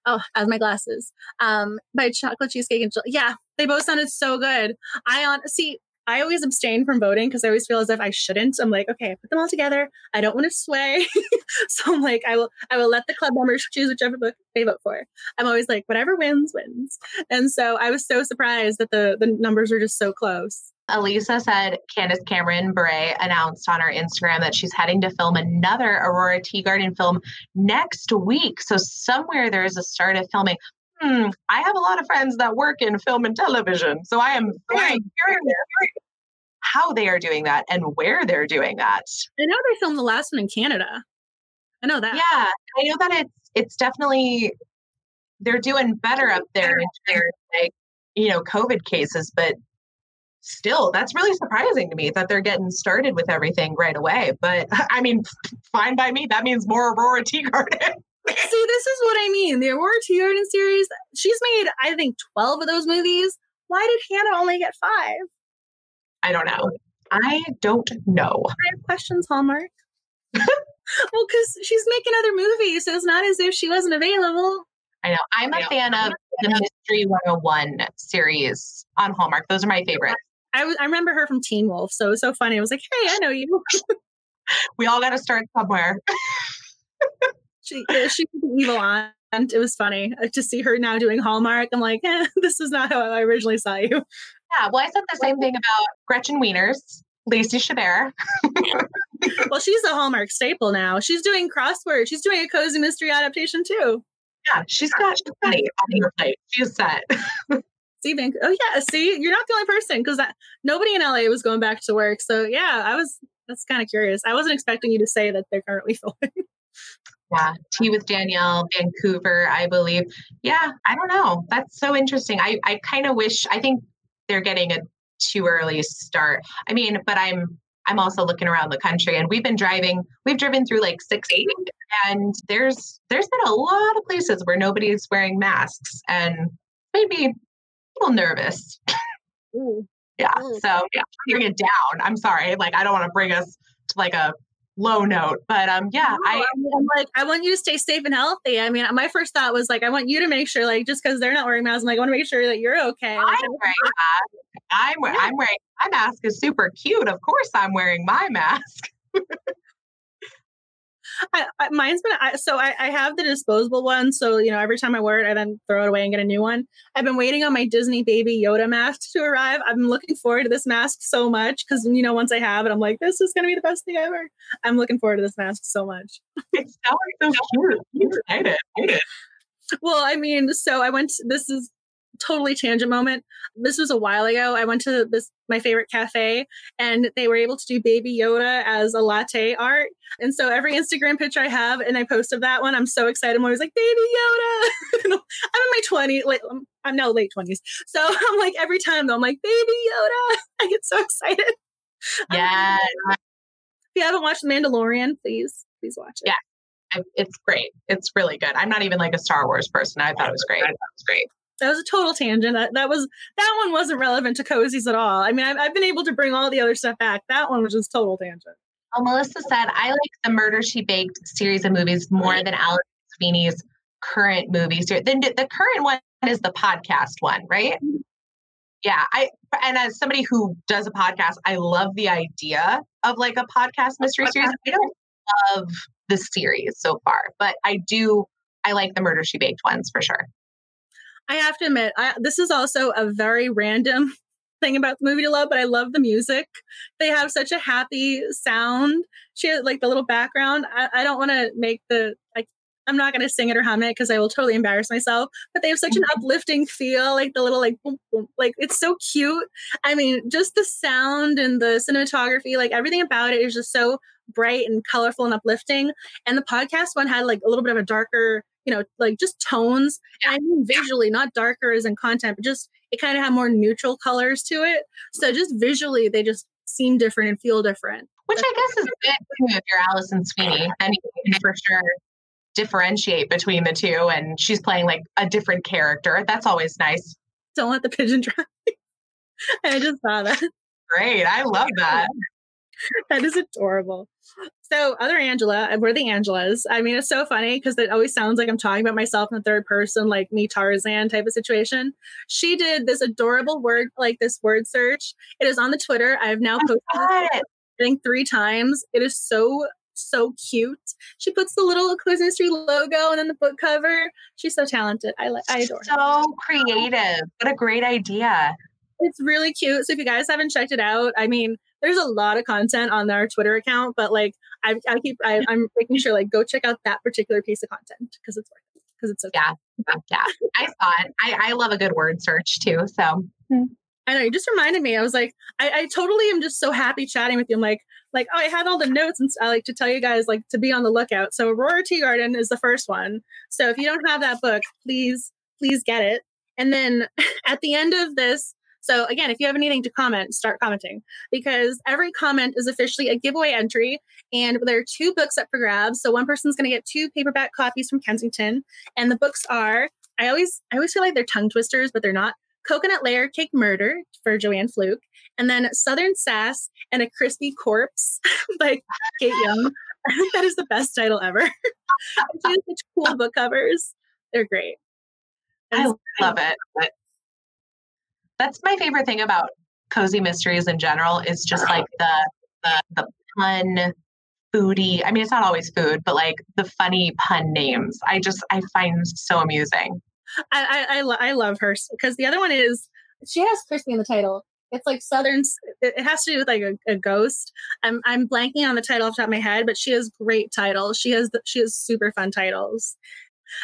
oh, as my glasses, um, by Chocolate Cheesecake and yeah, they both sounded so good. I on see. I always abstain from voting because I always feel as if I shouldn't. I'm like, okay, I put them all together. I don't want to sway, [LAUGHS] so I'm like, I will, I will let the club members choose whichever book they vote for. I'm always like, whatever wins, wins. And so I was so surprised that the the numbers were just so close. Elisa said Candace Cameron Bure announced on her Instagram that she's heading to film another Aurora Teagarden film next week. So somewhere there is a start of filming. Hmm, I have a lot of friends that work in film and television, so I am very curious how they are doing that and where they're doing that. I know they filmed the last one in Canada. I know that. Yeah, I know that it's it's definitely they're doing better up there in their like you know COVID cases, but still that's really surprising to me that they're getting started with everything right away. But [LAUGHS] I mean, fine by me. That means more Aurora Teagarden. [LAUGHS] See, this is what I mean. The Aurora Teagarden series, she's made, I think, 12 of those movies. Why did Hannah only get five? I don't know. I don't know. I have questions, Hallmark. [LAUGHS] well, because she's making other movies, so it's not as if she wasn't available. I know. I'm a fan of the Mystery 101 series on Hallmark. Those are my favorites. I, was, I remember her from Teen Wolf, so it was so funny. I was like, hey, I know you. [LAUGHS] we all got to start somewhere. [LAUGHS] she she was evil aunt. It was funny uh, to see her now doing Hallmark. I'm like, eh, [LAUGHS] this is not how I originally saw you. Yeah, well, I said the same thing about Gretchen Wieners, Lacey Chabert. [LAUGHS] well, she's a Hallmark staple now. She's doing crossword. She's doing a cozy mystery adaptation too. Yeah, she's got she's got on her plate. She's set. [LAUGHS] see, Van- oh yeah, see, you're not the only person because nobody in LA was going back to work. So yeah, I was. That's kind of curious. I wasn't expecting you to say that they're currently filming. Yeah, Tea with Danielle, Vancouver, I believe. Yeah, I don't know. That's so interesting. I I kind of wish. I think they're getting a too early start. I mean, but I'm I'm also looking around the country and we've been driving, we've driven through like six, eight, and there's there's been a lot of places where nobody's wearing masks and maybe a little nervous. Ooh. Yeah. Ooh. So yeah, bring it down. I'm sorry. Like I don't want to bring us to like a low note. But um, yeah, no, I, am like, I want you to stay safe and healthy. I mean, my first thought was like, I want you to make sure, like, just because they're not wearing masks, I'm like, I want to make sure that you're okay. Like, I'm wearing I'm. [LAUGHS] I'm wearing my mask is super cute. Of course, I'm wearing my mask. [LAUGHS] I, I, mine's been I, so I, I, have the disposable one. So you know, every time I wear it, I then throw it away and get a new one. I've been waiting on my Disney Baby Yoda mask to arrive. I'm looking forward to this mask so much because you know, once I have it, I'm like, this is gonna be the best thing ever. I'm looking forward to this mask so much. So, so cute. I'm excited. Well, I mean, so I went. This is totally tangent moment. This was a while ago. I went to this my favorite cafe and they were able to do baby Yoda as a latte art. And so every Instagram picture I have and I post of that one, I'm so excited. I'm always like, baby Yoda. [LAUGHS] I'm in my 20s, like I'm now late 20s. So [LAUGHS] I'm like every time though, I'm like, baby Yoda. [LAUGHS] I get so excited. Yeah. if you haven't watched The Mandalorian, please, please watch it. Yeah. It's great. It's really good. I'm not even like a Star Wars person. I thought it was great. I thought it was great that was a total tangent. That, that was that one wasn't relevant to cozies at all. I mean, I've, I've been able to bring all the other stuff back. That one was just total tangent. Well, Melissa said, I like the Murder She Baked series of movies more than Alex Sweeney's current movies. The, the current one is the podcast one, right? Mm-hmm. Yeah, I and as somebody who does a podcast, I love the idea of like a podcast mystery series. I don't love the series so far, but I do. I like the Murder She Baked ones for sure. I have to admit, I, this is also a very random [LAUGHS] thing about the movie to love, but I love the music. They have such a happy sound. She has like the little background. I, I don't want to make the like. I'm not going to sing it or hum it because I will totally embarrass myself. But they have such an mm-hmm. uplifting feel, like the little like boom, boom, like it's so cute. I mean, just the sound and the cinematography, like everything about it is just so bright and colorful and uplifting. And the podcast one had like a little bit of a darker you know, like just tones. And I mean visually, not darker as in content, but just it kind of had more neutral colors to it. So just visually, they just seem different and feel different. Which I guess is good too if you're Alison Sweeney. And you can for sure differentiate between the two. And she's playing like a different character. That's always nice. Don't let the pigeon [LAUGHS] dry. I just saw that. Great. I love [LAUGHS] that. that is adorable. So, other Angela, we're the Angelas. I mean, it's so funny because it always sounds like I'm talking about myself in the third person, like me Tarzan type of situation. She did this adorable word, like this word search. It is on the Twitter. I have now posted it, I think three times. It is so so cute. She puts the little Cozy Mystery logo and then the book cover. She's so talented. I like. I adore. So her. creative. What a great idea. It's really cute. So if you guys haven't checked it out, I mean, there's a lot of content on our Twitter account, but like I, I keep I, am making sure like go check out that particular piece of content because it's worth it because it's so yeah yeah I saw it. I I love a good word search too. So. Hmm. I know you just reminded me. I was like, I, I totally am just so happy chatting with you. I'm like, like, oh, I had all the notes and I like to tell you guys like to be on the lookout. So Aurora Teagarden is the first one. So if you don't have that book, please, please get it. And then [LAUGHS] at the end of this, so again, if you have anything to comment, start commenting because every comment is officially a giveaway entry. And there are two books up for grabs. So one person's going to get two paperback copies from Kensington. And the books are, I always, I always feel like they're tongue twisters, but they're not. Coconut Layer Cake Murder for Joanne Fluke, and then Southern Sass and a Crispy Corpse [LAUGHS] by Kate Young. I think that is the best title ever. [LAUGHS] such cool book covers. They're great. I love it. That's my favorite thing about cozy mysteries in general is just uh-huh. like the the the pun foodie. I mean, it's not always food, but like the funny pun names. I just I find so amusing. I I, I, lo- I love her because the other one is she has crispy in the title. It's like Southern. It has to do with like a, a, ghost. I'm I'm blanking on the title off the top of my head, but she has great titles. She has she has super fun titles.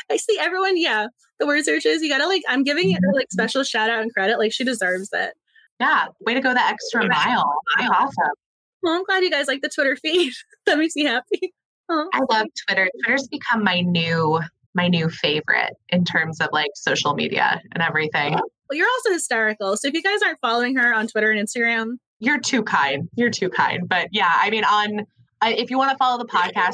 I see everyone. Yeah, the word searches. You gotta like. I'm giving her like mm-hmm. special shout out and credit. Like she deserves it. Yeah, way to go the extra mile. Awesome. Well, I'm glad you guys like the Twitter feed. [LAUGHS] that makes me happy. [LAUGHS] Oh. I love Twitter. Twitter's become my new my new favorite in terms of like social media and everything. Well, you're also hysterical. So if you guys aren't following her on Twitter and Instagram, you're too kind. You're too kind. But yeah, I mean, on if you want to follow the podcast,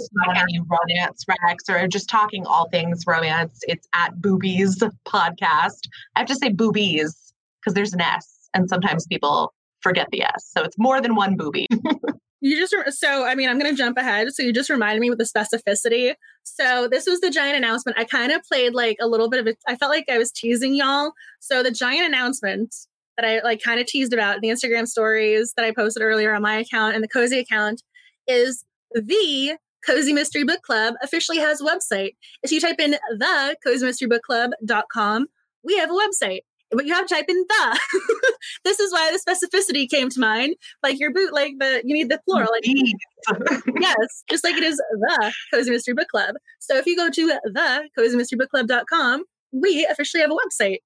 you romance rex or just talking all things romance, it's at Boobies Podcast. I have to say boobies because there's an S, and sometimes people forget the S. So it's more than one booby. [LAUGHS] You just so I mean I'm going to jump ahead. So you just reminded me with the specificity. So this was the giant announcement. I kind of played like a little bit of it. I felt like I was teasing y'all. So the giant announcement that I like kind of teased about in the Instagram stories that I posted earlier on my account and the cozy account is the Cozy Mystery Book Club officially has a website. If you type in the cozy mystery book club.com, we have a website but you have to type in the. [LAUGHS] this is why the specificity came to mind. Like your boot, like the you need the plural. Like [LAUGHS] yes, just like it is the Cozy Mystery Book Club. So if you go to the Cozy Mystery Book Club.com, we officially have a website.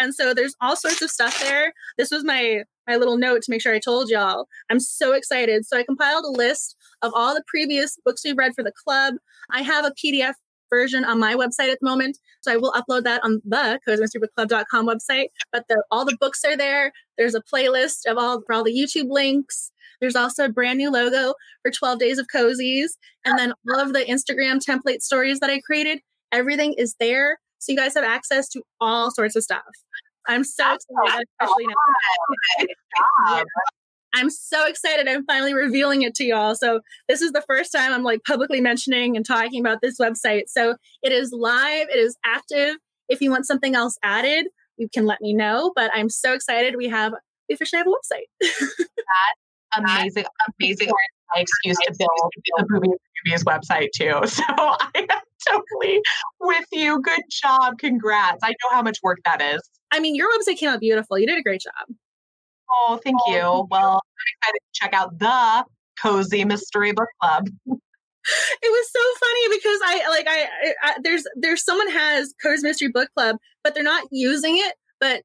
And so there's all sorts of stuff there. This was my my little note to make sure I told y'all. I'm so excited. So I compiled a list of all the previous books we've read for the club. I have a PDF version on my website at the moment. So I will upload that on the cozymysterybookclub.com website. But the, all the books are there. There's a playlist of all, for all the YouTube links. There's also a brand new logo for 12 Days of Cozies. And then all of the Instagram template stories that I created, everything is there. So you guys have access to all sorts of stuff. I'm so That's excited, especially now. [LAUGHS] I'm so excited. I'm finally revealing it to y'all. So this is the first time I'm like publicly mentioning and talking about this website. So it is live, it is active. If you want something else added, you can let me know. But I'm so excited. We have we officially have a website. That's [LAUGHS] amazing, amazing. [LAUGHS] My excuse to build the Boobies website too. So I am totally with you. Good job. Congrats. I know how much work that is. I mean, your website came out beautiful. You did a great job. Oh, thank oh, you. Well, I'm excited to check out the Cozy Mystery Book Club. [LAUGHS] it was so funny because I like I, I, there's there's someone has Cozy Mystery Book Club, but they're not using it. But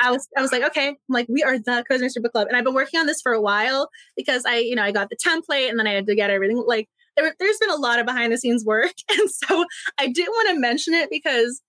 I was I was like, okay, I'm like we are the Cozy Mystery Book Club, and I've been working on this for a while because I you know I got the template and then I had to get everything like there, there's been a lot of behind the scenes work, [LAUGHS] and so I didn't want to mention it because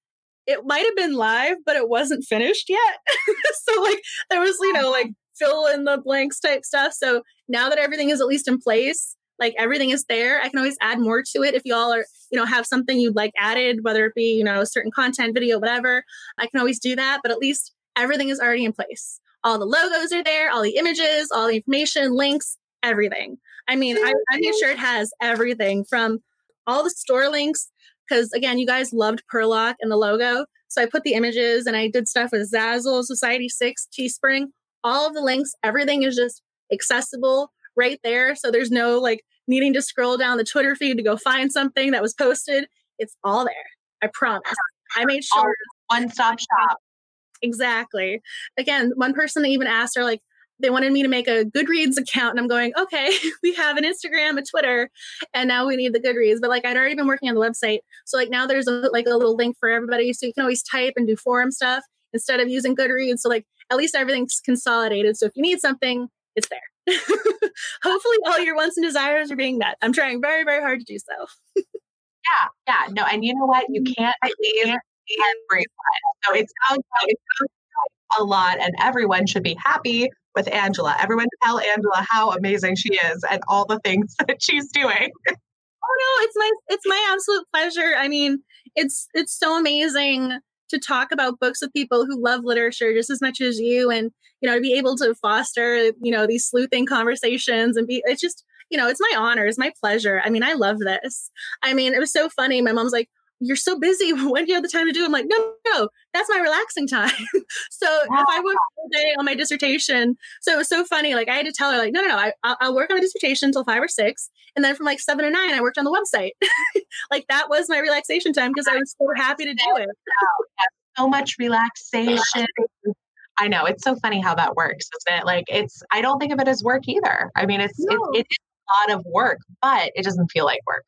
it might have been live, but it wasn't finished yet. [LAUGHS] so like there was, you know, like fill in the blanks type stuff. So now that everything is at least in place, like everything is there, I can always add more to it if y'all are, you know, have something you'd like added, whether it be, you know, certain content, video, whatever. I can always do that, but at least everything is already in place. All the logos are there, all the images, all the information, links, everything. I mean, I, I made sure it has everything from all the store links because again, you guys loved Purlock and the logo. So I put the images and I did stuff with Zazzle, Society 6, Teespring, all of the links, everything is just accessible right there. So there's no like needing to scroll down the Twitter feed to go find something that was posted. It's all there. I promise. I made sure. One stop shop. Exactly. Again, one person even asked her, like, they wanted me to make a Goodreads account. And I'm going, okay, [LAUGHS] we have an Instagram, a Twitter, and now we need the Goodreads. But like I'd already been working on the website. So like now there's a, like a little link for everybody. So you can always type and do forum stuff. instead of using Goodreads. So like at least everything's consolidated. So if you need something, it's there. [LAUGHS] Hopefully all your wants and desires are being met. I'm trying very, very hard to do so. yeah, yeah. No, and you know what? You can't [LAUGHS] please everyone. So it sounds like, it sounds like a lot and everyone should be happy with Angela. Everyone tell Angela how amazing she is and all the things [LAUGHS] that she's doing. Oh no, it's my it's my absolute pleasure. I mean, it's it's so amazing to talk about books with people who love literature just as much as you and you know to be able to foster you know these sleuthing conversations and be it's just you know it's my honor it's my pleasure i mean i love this i mean it was so funny my mom's like you're so busy. [LAUGHS] When do you have the time to do? It? I'm like, no, no, that's my relaxing time. [LAUGHS] so wow. if I work ah. all day on my dissertation, so it was so funny. Like I had to tell her, like, no, no, no, I, I'll work on a dissertation until five or six, and then from like seven to nine, I worked on the website. [LAUGHS] like that was my relaxation time because I was so happy to do it. So much relaxation. I know it's so funny how that works, isn't it? Like it's. I don't think of it as work either. I mean, it's no. it, it is a lot of work, but it doesn't feel like work.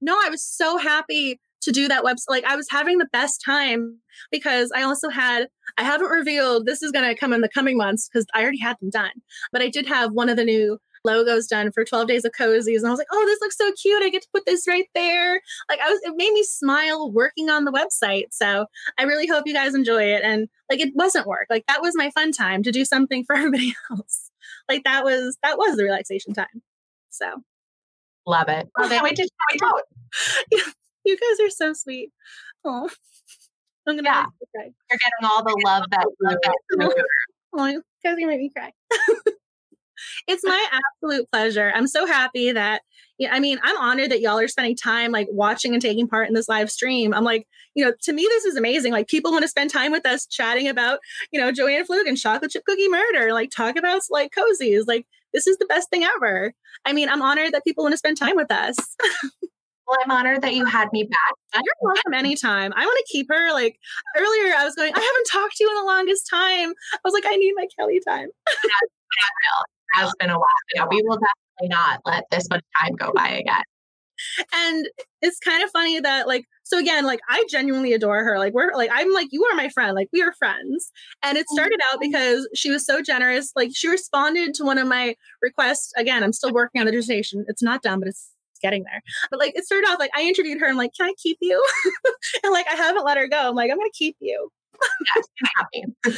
No, I was so happy to do that website. Like I was having the best time because I also had, I haven't revealed this is going to come in the coming months because I already had them done, but I did have one of the new logos done for 12 days of cozies and i was like oh this looks so cute i get to put this right there. Like i was it made me smile working on the website so i really hope you guys enjoy it and like it wasn't work like that was my fun time to do something for [LAUGHS] everybody else. Like that was that was the relaxation time so. Love it. Love it. Wait to try it out you guys are so sweet. Oh, I'm gonna yeah. cry. You're getting all the love that love that. oh, you guys are gonna make me cry. [LAUGHS] it's my absolute pleasure. I'm so happy that yeah, I mean, I'm honored that y'all are spending time like watching and taking part in this live stream. I'm like, you know, to me, this is amazing. Like, people want to spend time with us chatting about, you know, Joanne Fluke and chocolate chip cookie murder, like, talk about like cozies. Like, this is the best thing ever. I mean, I'm honored that people want to spend time with us. [LAUGHS] Well, I'm honored that you had me back. You're welcome anytime. I want to keep her. Like earlier, I was going, I haven't talked to you in the longest time. I was like, I need my Kelly time. [LAUGHS] it has been a while. Yeah, we will definitely not let this much time go by again. And it's kind of funny that, like, so again, like, I genuinely adore her. Like, we're like, I'm like, you are my friend. Like, we are friends. And it mm-hmm. started out because she was so generous. Like, she responded to one of my requests. Again, I'm still working on the dissertation. It's not done, but it's getting there. But like it started off like I interviewed her and like, can I keep you? [LAUGHS] and like I haven't let her go. I'm like, I'm gonna keep you. [LAUGHS]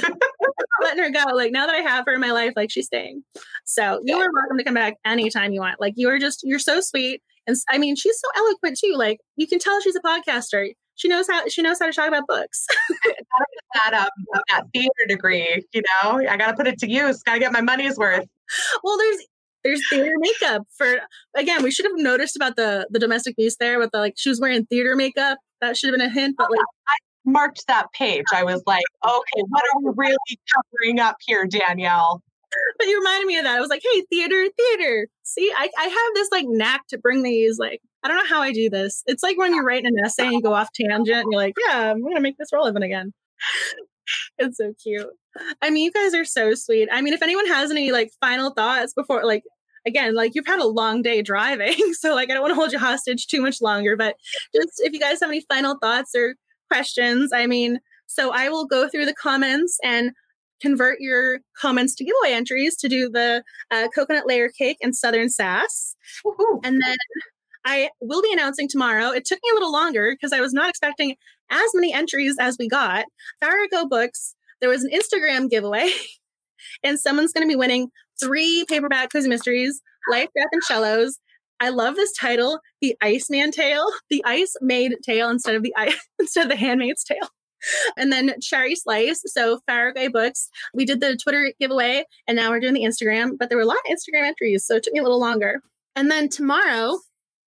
letting her go. Like now that I have her in my life, like she's staying. So you are welcome to come back anytime you want. Like you are just you're so sweet. And I mean, she's so eloquent too. Like you can tell she's a podcaster. She knows how she knows how to talk about books. [LAUGHS] that um that theater degree, you know, I gotta put it to use. Gotta get my money's worth. Well, there's there's theater makeup for again we should have noticed about the the domestic abuse there with the like she was wearing theater makeup. That should have been a hint but like oh, I marked that page. I was like okay what are we really covering up here danielle? But you reminded me of that. I was like hey theater theater. See I, I have this like knack to bring these like i don't know how i do this. It's like when you're writing an essay and you go off tangent and you're like yeah i'm gonna make this relevant again [LAUGHS] it's so cute. I mean, you guys are so sweet. I mean, if anyone has any like final thoughts before, like, again, like you've had a long day driving. [LAUGHS] So, like, I don't want to hold you hostage too much longer, but just if you guys have any final thoughts or questions, I mean, so I will go through the comments and convert your comments to giveaway entries to do the uh, coconut layer cake and southern sass. Woo-hoo. And then I will be announcing tomorrow. It took me a little longer because I was not expecting as many entries as we got. Farrago Books, there was an Instagram giveaway, [LAUGHS] and someone's going to be winning three paperback cozy mysteries, Life, Death, and Cellos. I love this title, The Iceman Tale, the ice made tale instead of the ice, [LAUGHS] instead of the handmaid's tale. And then Cherry Slice. So Farrago Books, we did the Twitter giveaway and now we're doing the Instagram, but there were a lot of Instagram entries, so it took me a little longer. And then tomorrow,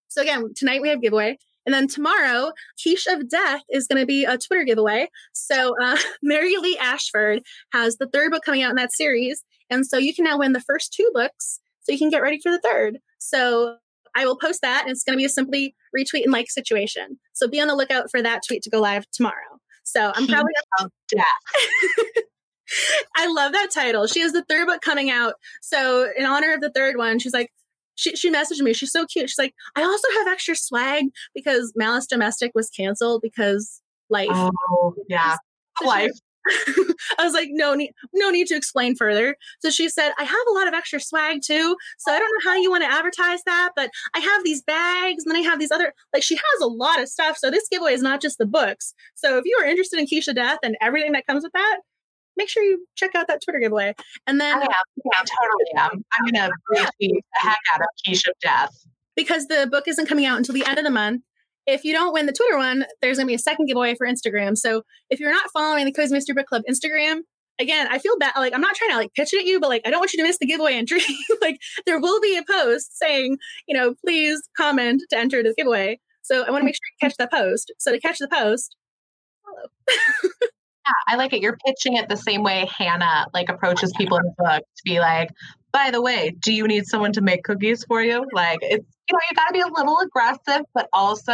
so again, tonight we have giveaway. And then tomorrow, Quiche of Death is going to be a Twitter giveaway. So uh, [LAUGHS] Mary Lee Ashford has the third book coming out in that series. And so you can now win the first two books so you can get ready for the third. So I will post that and it's going to be a simply retweet and like situation. So be on the lookout for that tweet to go live tomorrow. So I'm [LAUGHS] probably death. [LAUGHS] I love that title. She has the third book coming out. So in honor of the third one, she's like, she, she messaged me. She's so cute. She's like, I also have extra swag because Malice Domestic was canceled because life. Oh, yeah. Life. [LAUGHS] I was like, no need, no need to explain further. So she said, I have a lot of extra swag too. So I don't know how you want to advertise that, but I have these bags and then I have these other, like she has a lot of stuff. So this giveaway is not just the books. So if you are interested in Quiche of Death and everything that comes with that, make sure you check out that Twitter giveaway. And then I am, yeah, totally am. I'm gonna retweet the heck out of Quiche of Death. Because the book isn't coming out until the end of the month if you don't win the Twitter one, there's going to be a second giveaway for Instagram. So if you're not following the Cozy Mystery Book Club Instagram, again, I feel bad. Like I'm not trying to like pitch it at you, but like I don't want you to miss the giveaway entry. [LAUGHS] like there will be a post saying, you know, please comment to enter the giveaway. So I want to mm-hmm. make sure you catch that post. So to catch the post, follow. [LAUGHS] yeah, I like it. You're pitching it the same way Hannah like approaches people in the book to be like, by the way, do you need someone to make cookies for you? Like it's you know, you gotta be a little aggressive, but also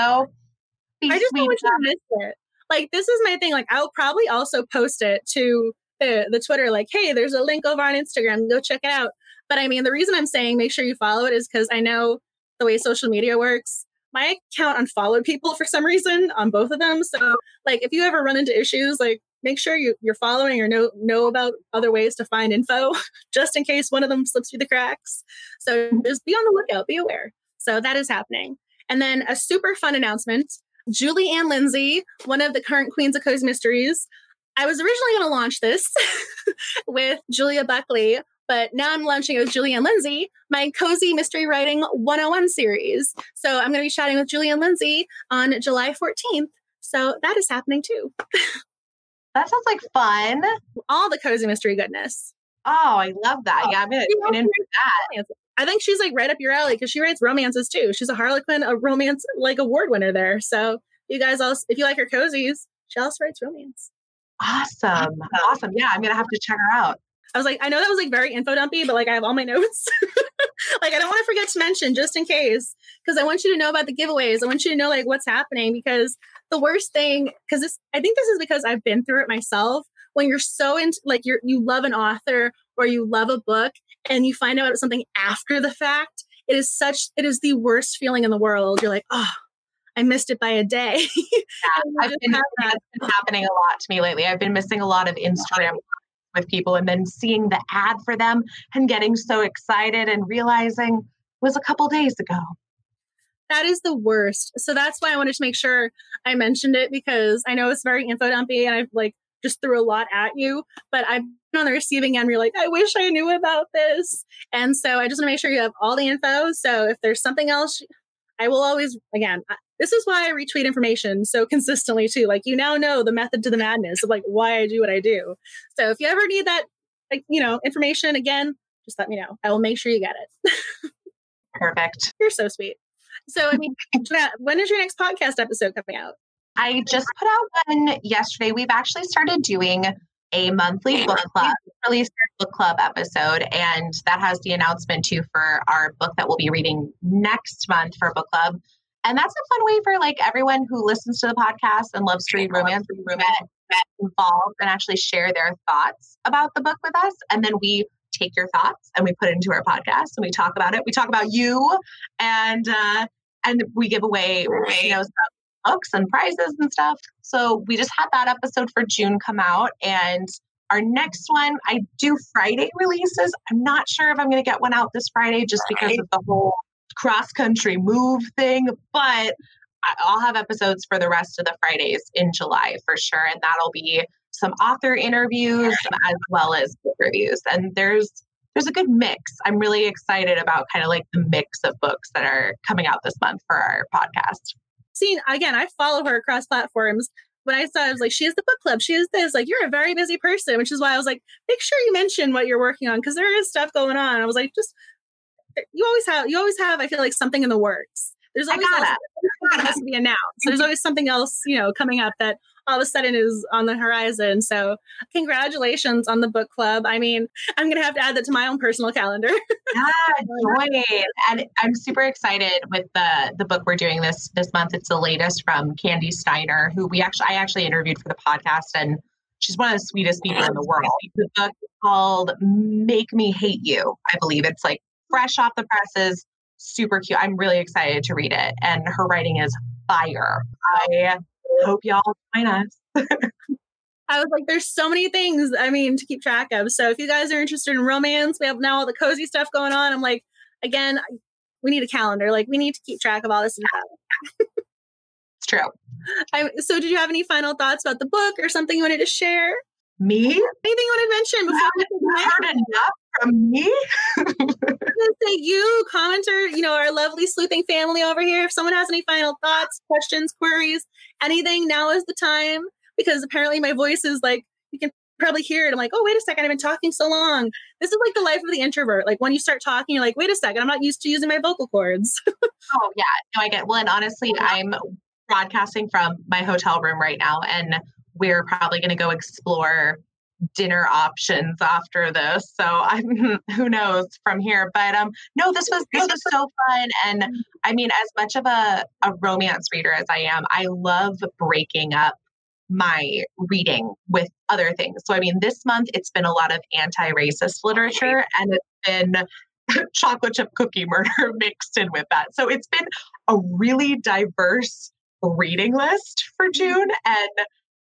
I just don't want you to miss it. Like this is my thing. Like I'll probably also post it to the, the Twitter, like, hey, there's a link over on Instagram. Go check it out. But I mean, the reason I'm saying make sure you follow it is because I know the way social media works. My account unfollowed people for some reason on both of them. So, like, if you ever run into issues, like, make sure you, you're following or know know about other ways to find info, [LAUGHS] just in case one of them slips through the cracks. So, just be on the lookout. Be aware. So that is happening. And then a super fun announcement Julie Anne Lindsey, one of the current Queens of Cozy Mysteries. I was originally going to launch this [LAUGHS] with Julia Buckley, but now I'm launching it with Julie Anne Lindsey, my Cozy Mystery Writing 101 series. So I'm going to be chatting with Julie Anne Lindsey on July 14th. So that is happening too. [LAUGHS] that sounds like fun. All the Cozy Mystery goodness. Oh, I love that. Oh, yeah, I'm to tune into that. I think she's like right up your alley because she writes romances too. She's a Harlequin, a romance like award winner there. So you guys all, if you like her cozies, she also writes romance. Awesome. [LAUGHS] Awesome. Yeah, I'm gonna have to check her out. I was like, I know that was like very info dumpy, but like I have all my notes. [LAUGHS] like I don't want to forget to mention just in case, because I want you to know about the giveaways. I want you to know like what's happening because the worst thing, because this I think this is because I've been through it myself. When you're so into like you're you love an author or you love a book and you find out something after the fact, it is such it is the worst feeling in the world. You're like, oh, I missed it by a day. [LAUGHS] yeah, I've been, that's been happening a lot to me lately. I've been missing a lot of Instagram with people and then seeing the ad for them and getting so excited and realizing it was a couple days ago. That is the worst. So that's why I wanted to make sure I mentioned it because I know it's very info dumpy and I've like just threw a lot at you, but I've been on the receiving end. You're like, I wish I knew about this. And so I just want to make sure you have all the info. So if there's something else, I will always, again, this is why I retweet information so consistently too. Like you now know the method to the madness of like why I do what I do. So if you ever need that, like, you know, information again, just let me know. I will make sure you get it. [LAUGHS] Perfect. You're so sweet. So, I mean, [LAUGHS] when is your next podcast episode coming out? I just put out one yesterday. We've actually started doing a monthly book club, released our book club episode, and that has the announcement too for our book that we'll be reading next month for book club. And that's a fun way for like everyone who listens to the podcast and loves to read romance to get, get involved and actually share their thoughts about the book with us. And then we take your thoughts and we put it into our podcast and we talk about it. We talk about you and uh and we give away you know some books and prizes and stuff. So we just had that episode for June come out and our next one, I do Friday releases. I'm not sure if I'm going to get one out this Friday just because of the whole cross country move thing, but I'll have episodes for the rest of the Fridays in July for sure. And that'll be some author interviews as well as book reviews. And there's there's a good mix. I'm really excited about kind of like the mix of books that are coming out this month for our podcast. See, again, I follow her across platforms. When I saw, I was like, she has the book club. She has this. Like, you're a very busy person, which is why I was like, make sure you mention what you're working on because there is stuff going on. I was like, just eh, you always have you always have I feel like something in the works. There's always that has to be announced. There's always something else, you know, coming up that all of a sudden is on the horizon. So congratulations on the book club. I mean, I'm gonna have to add that to my own personal calendar. [LAUGHS] yeah, join. And I'm super excited with the the book we're doing this this month. It's the latest from Kandi Steiner, who we actually I actually interviewed for the podcast and she's one of the sweetest people in the world. The book is called Make Me Hate You, I believe. It's like fresh off the presses, super cute. I'm really excited to read it. And her writing is fire. I hope y'all join us. [LAUGHS] I was like, there's so many things, I mean, to keep track of. So if you guys are interested in romance, we have now all the cozy stuff going on. I'm like, again, we need a calendar. Like, we need to keep track of all this stuff. it's true. I, so, did you have any final thoughts about the book or something you wanted to share? Me? Anything you want to mention before we heard enough from me? [LAUGHS] say you, commenter, you know, our lovely sleuthing family over here. If someone has any final thoughts, questions, queries, anything, now is the time because apparently my voice is like, you can probably hear it. I'm like, oh, wait a second, I've been talking so long. This is like the life of the introvert. Like when you start talking, you're like, wait a second, I'm not used to using my vocal cords. [LAUGHS] oh, yeah. No, I get Well, and honestly, I'm broadcasting from my hotel room right now, and we're probably going to go explore dinner options after this. So I'm [LAUGHS] who knows from here. But um no, this was this was so fun. And I mean, as much of a, a romance reader as I am, I love breaking up my reading with other things. So, I mean, this month it's been a lot of anti racist literature and it's been [LAUGHS] chocolate chip cookie murder [LAUGHS] mixed in with that. So, it's been a really diverse reading list for mm-hmm. June. And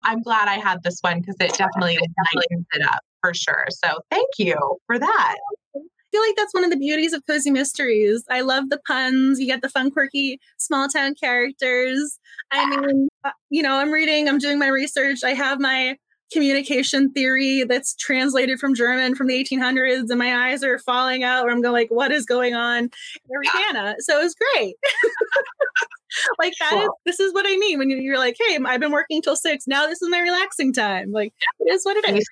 I'm glad I had this one because it definitely lightens it up for sure. So, thank you for that I feel like that's one of the beauties of cozy mysteries. I love the puns. You get the fun, quirky, small town characters. I [LAUGHS] mean, uh, you know, I'm reading, I'm doing my research. I have my communication theory that's translated from German from the 1800s, and my eyes are falling out. Where I'm going like, what is going on, Ariana? So it was great. [LAUGHS] [LAUGHS] like that is this is what I mean when you're like, hey, I've been working till six. Now this is my relaxing time. Like it is what it is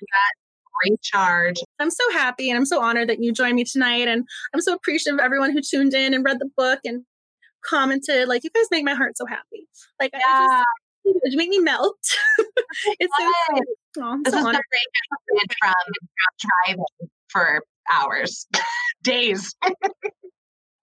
recharge. I'm so happy and I'm so honored that you joined me tonight. And I'm so appreciative of everyone who tuned in and read the book and commented. Like, you guys make my heart so happy. Like, yeah. I just, you make me melt. [LAUGHS] it's so, oh, this so is honored. the break from driving for hours, [LAUGHS] days.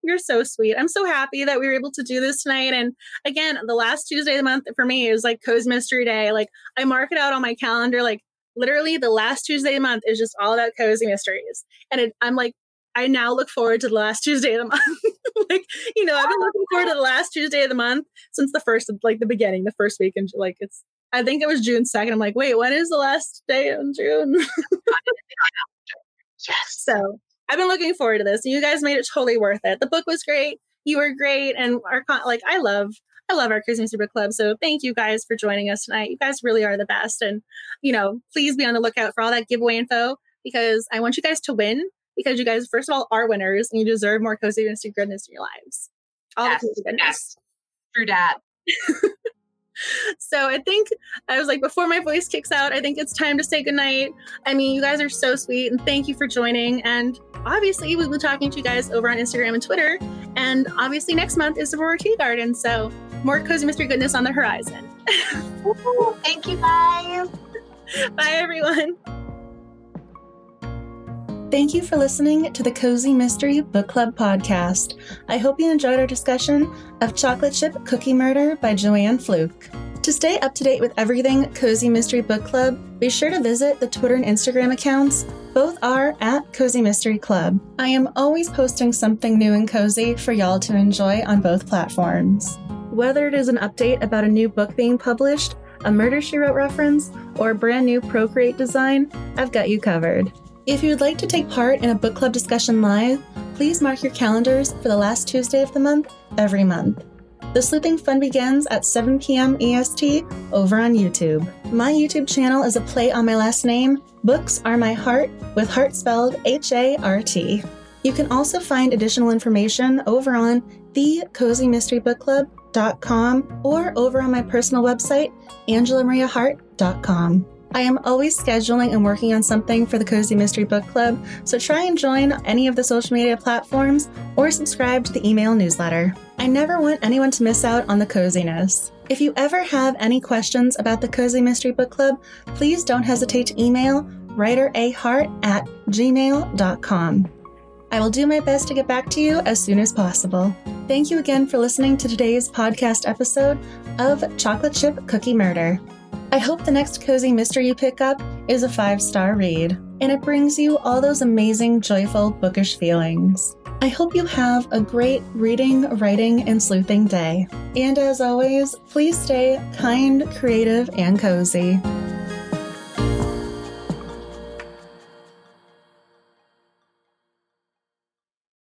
You're so sweet. I'm so happy that we were able to do this tonight. And again, the last Tuesday of the month for me is like Cozy Mystery Day. Like I mark it out on my calendar like literally the last Tuesday of the month is just all about cozy mysteries. And it, I'm like, I now look forward to the last [LAUGHS] Tuesday of the month. like, you know, I've been looking forward to the last Tuesday of the month since the first, like the beginning, the first week. And like, it's, I think it was June 2nd. I'm like, wait, when is the last day in June? [LAUGHS] yes. So I've been looking forward to this. And you guys made it totally worth it. The book was great. You were great. And our, like, I love I love our Cozy Super Club. So thank you guys for joining us tonight. You guys really are the best. And, you know, please be on the lookout for all that giveaway info because I want you guys to win because you guys, first of all, are winners and you deserve more Cozy and goodness in your lives. All yes, the cozy goodness. Yes. True that. [LAUGHS] so I think I was like, before my voice kicks out, I think it's time to say goodnight. I mean, you guys are so sweet and thank you for joining. And obviously, we'll be talking to you guys over on Instagram and Twitter. And obviously, next month is the Aurora Teagarden. So more cozy mystery goodness on the horizon. [LAUGHS] thank you, guys. Bye, everyone. Thank you for listening to the Cozy Mystery Book Club podcast. I hope you enjoyed our discussion of Chocolate Chip Cookie Murder by Joanne Fluke. To stay up to date with everything Cozy Mystery Book Club, be sure to visit the Twitter and Instagram accounts. Both are at Cozy Mystery Club. I am always posting something new and cozy for y'all to enjoy on both platforms. Whether it is an update about a new book being published, a Murder She Wrote reference, or a brand new Procreate design, I've got you covered. If you would like to take part in a book club discussion live, please mark your calendars for the last Tuesday of the month every month. The Sleuthing Fun begins at 7 p.m. EST over on YouTube. My YouTube channel is a play on my last name, Books Are My Heart, with heart spelled H A R T. You can also find additional information over on the Cozy Mystery Book Club angelaMariaHart.com or over on my personal website, angelamariahart.com. I am always scheduling and working on something for the Cozy Mystery Book Club, so try and join any of the social media platforms or subscribe to the email newsletter. I never want anyone to miss out on the coziness. If you ever have any questions about the Cozy Mystery Book Club, please don't hesitate to email writerahart at gmail.com. I will do my best to get back to you as soon as possible. Thank you again for listening to today's podcast episode of Chocolate Chip Cookie Murder. I hope the next cozy mystery you pick up is a five star read and it brings you all those amazing, joyful, bookish feelings. I hope you have a great reading, writing, and sleuthing day. And as always, please stay kind, creative, and cozy.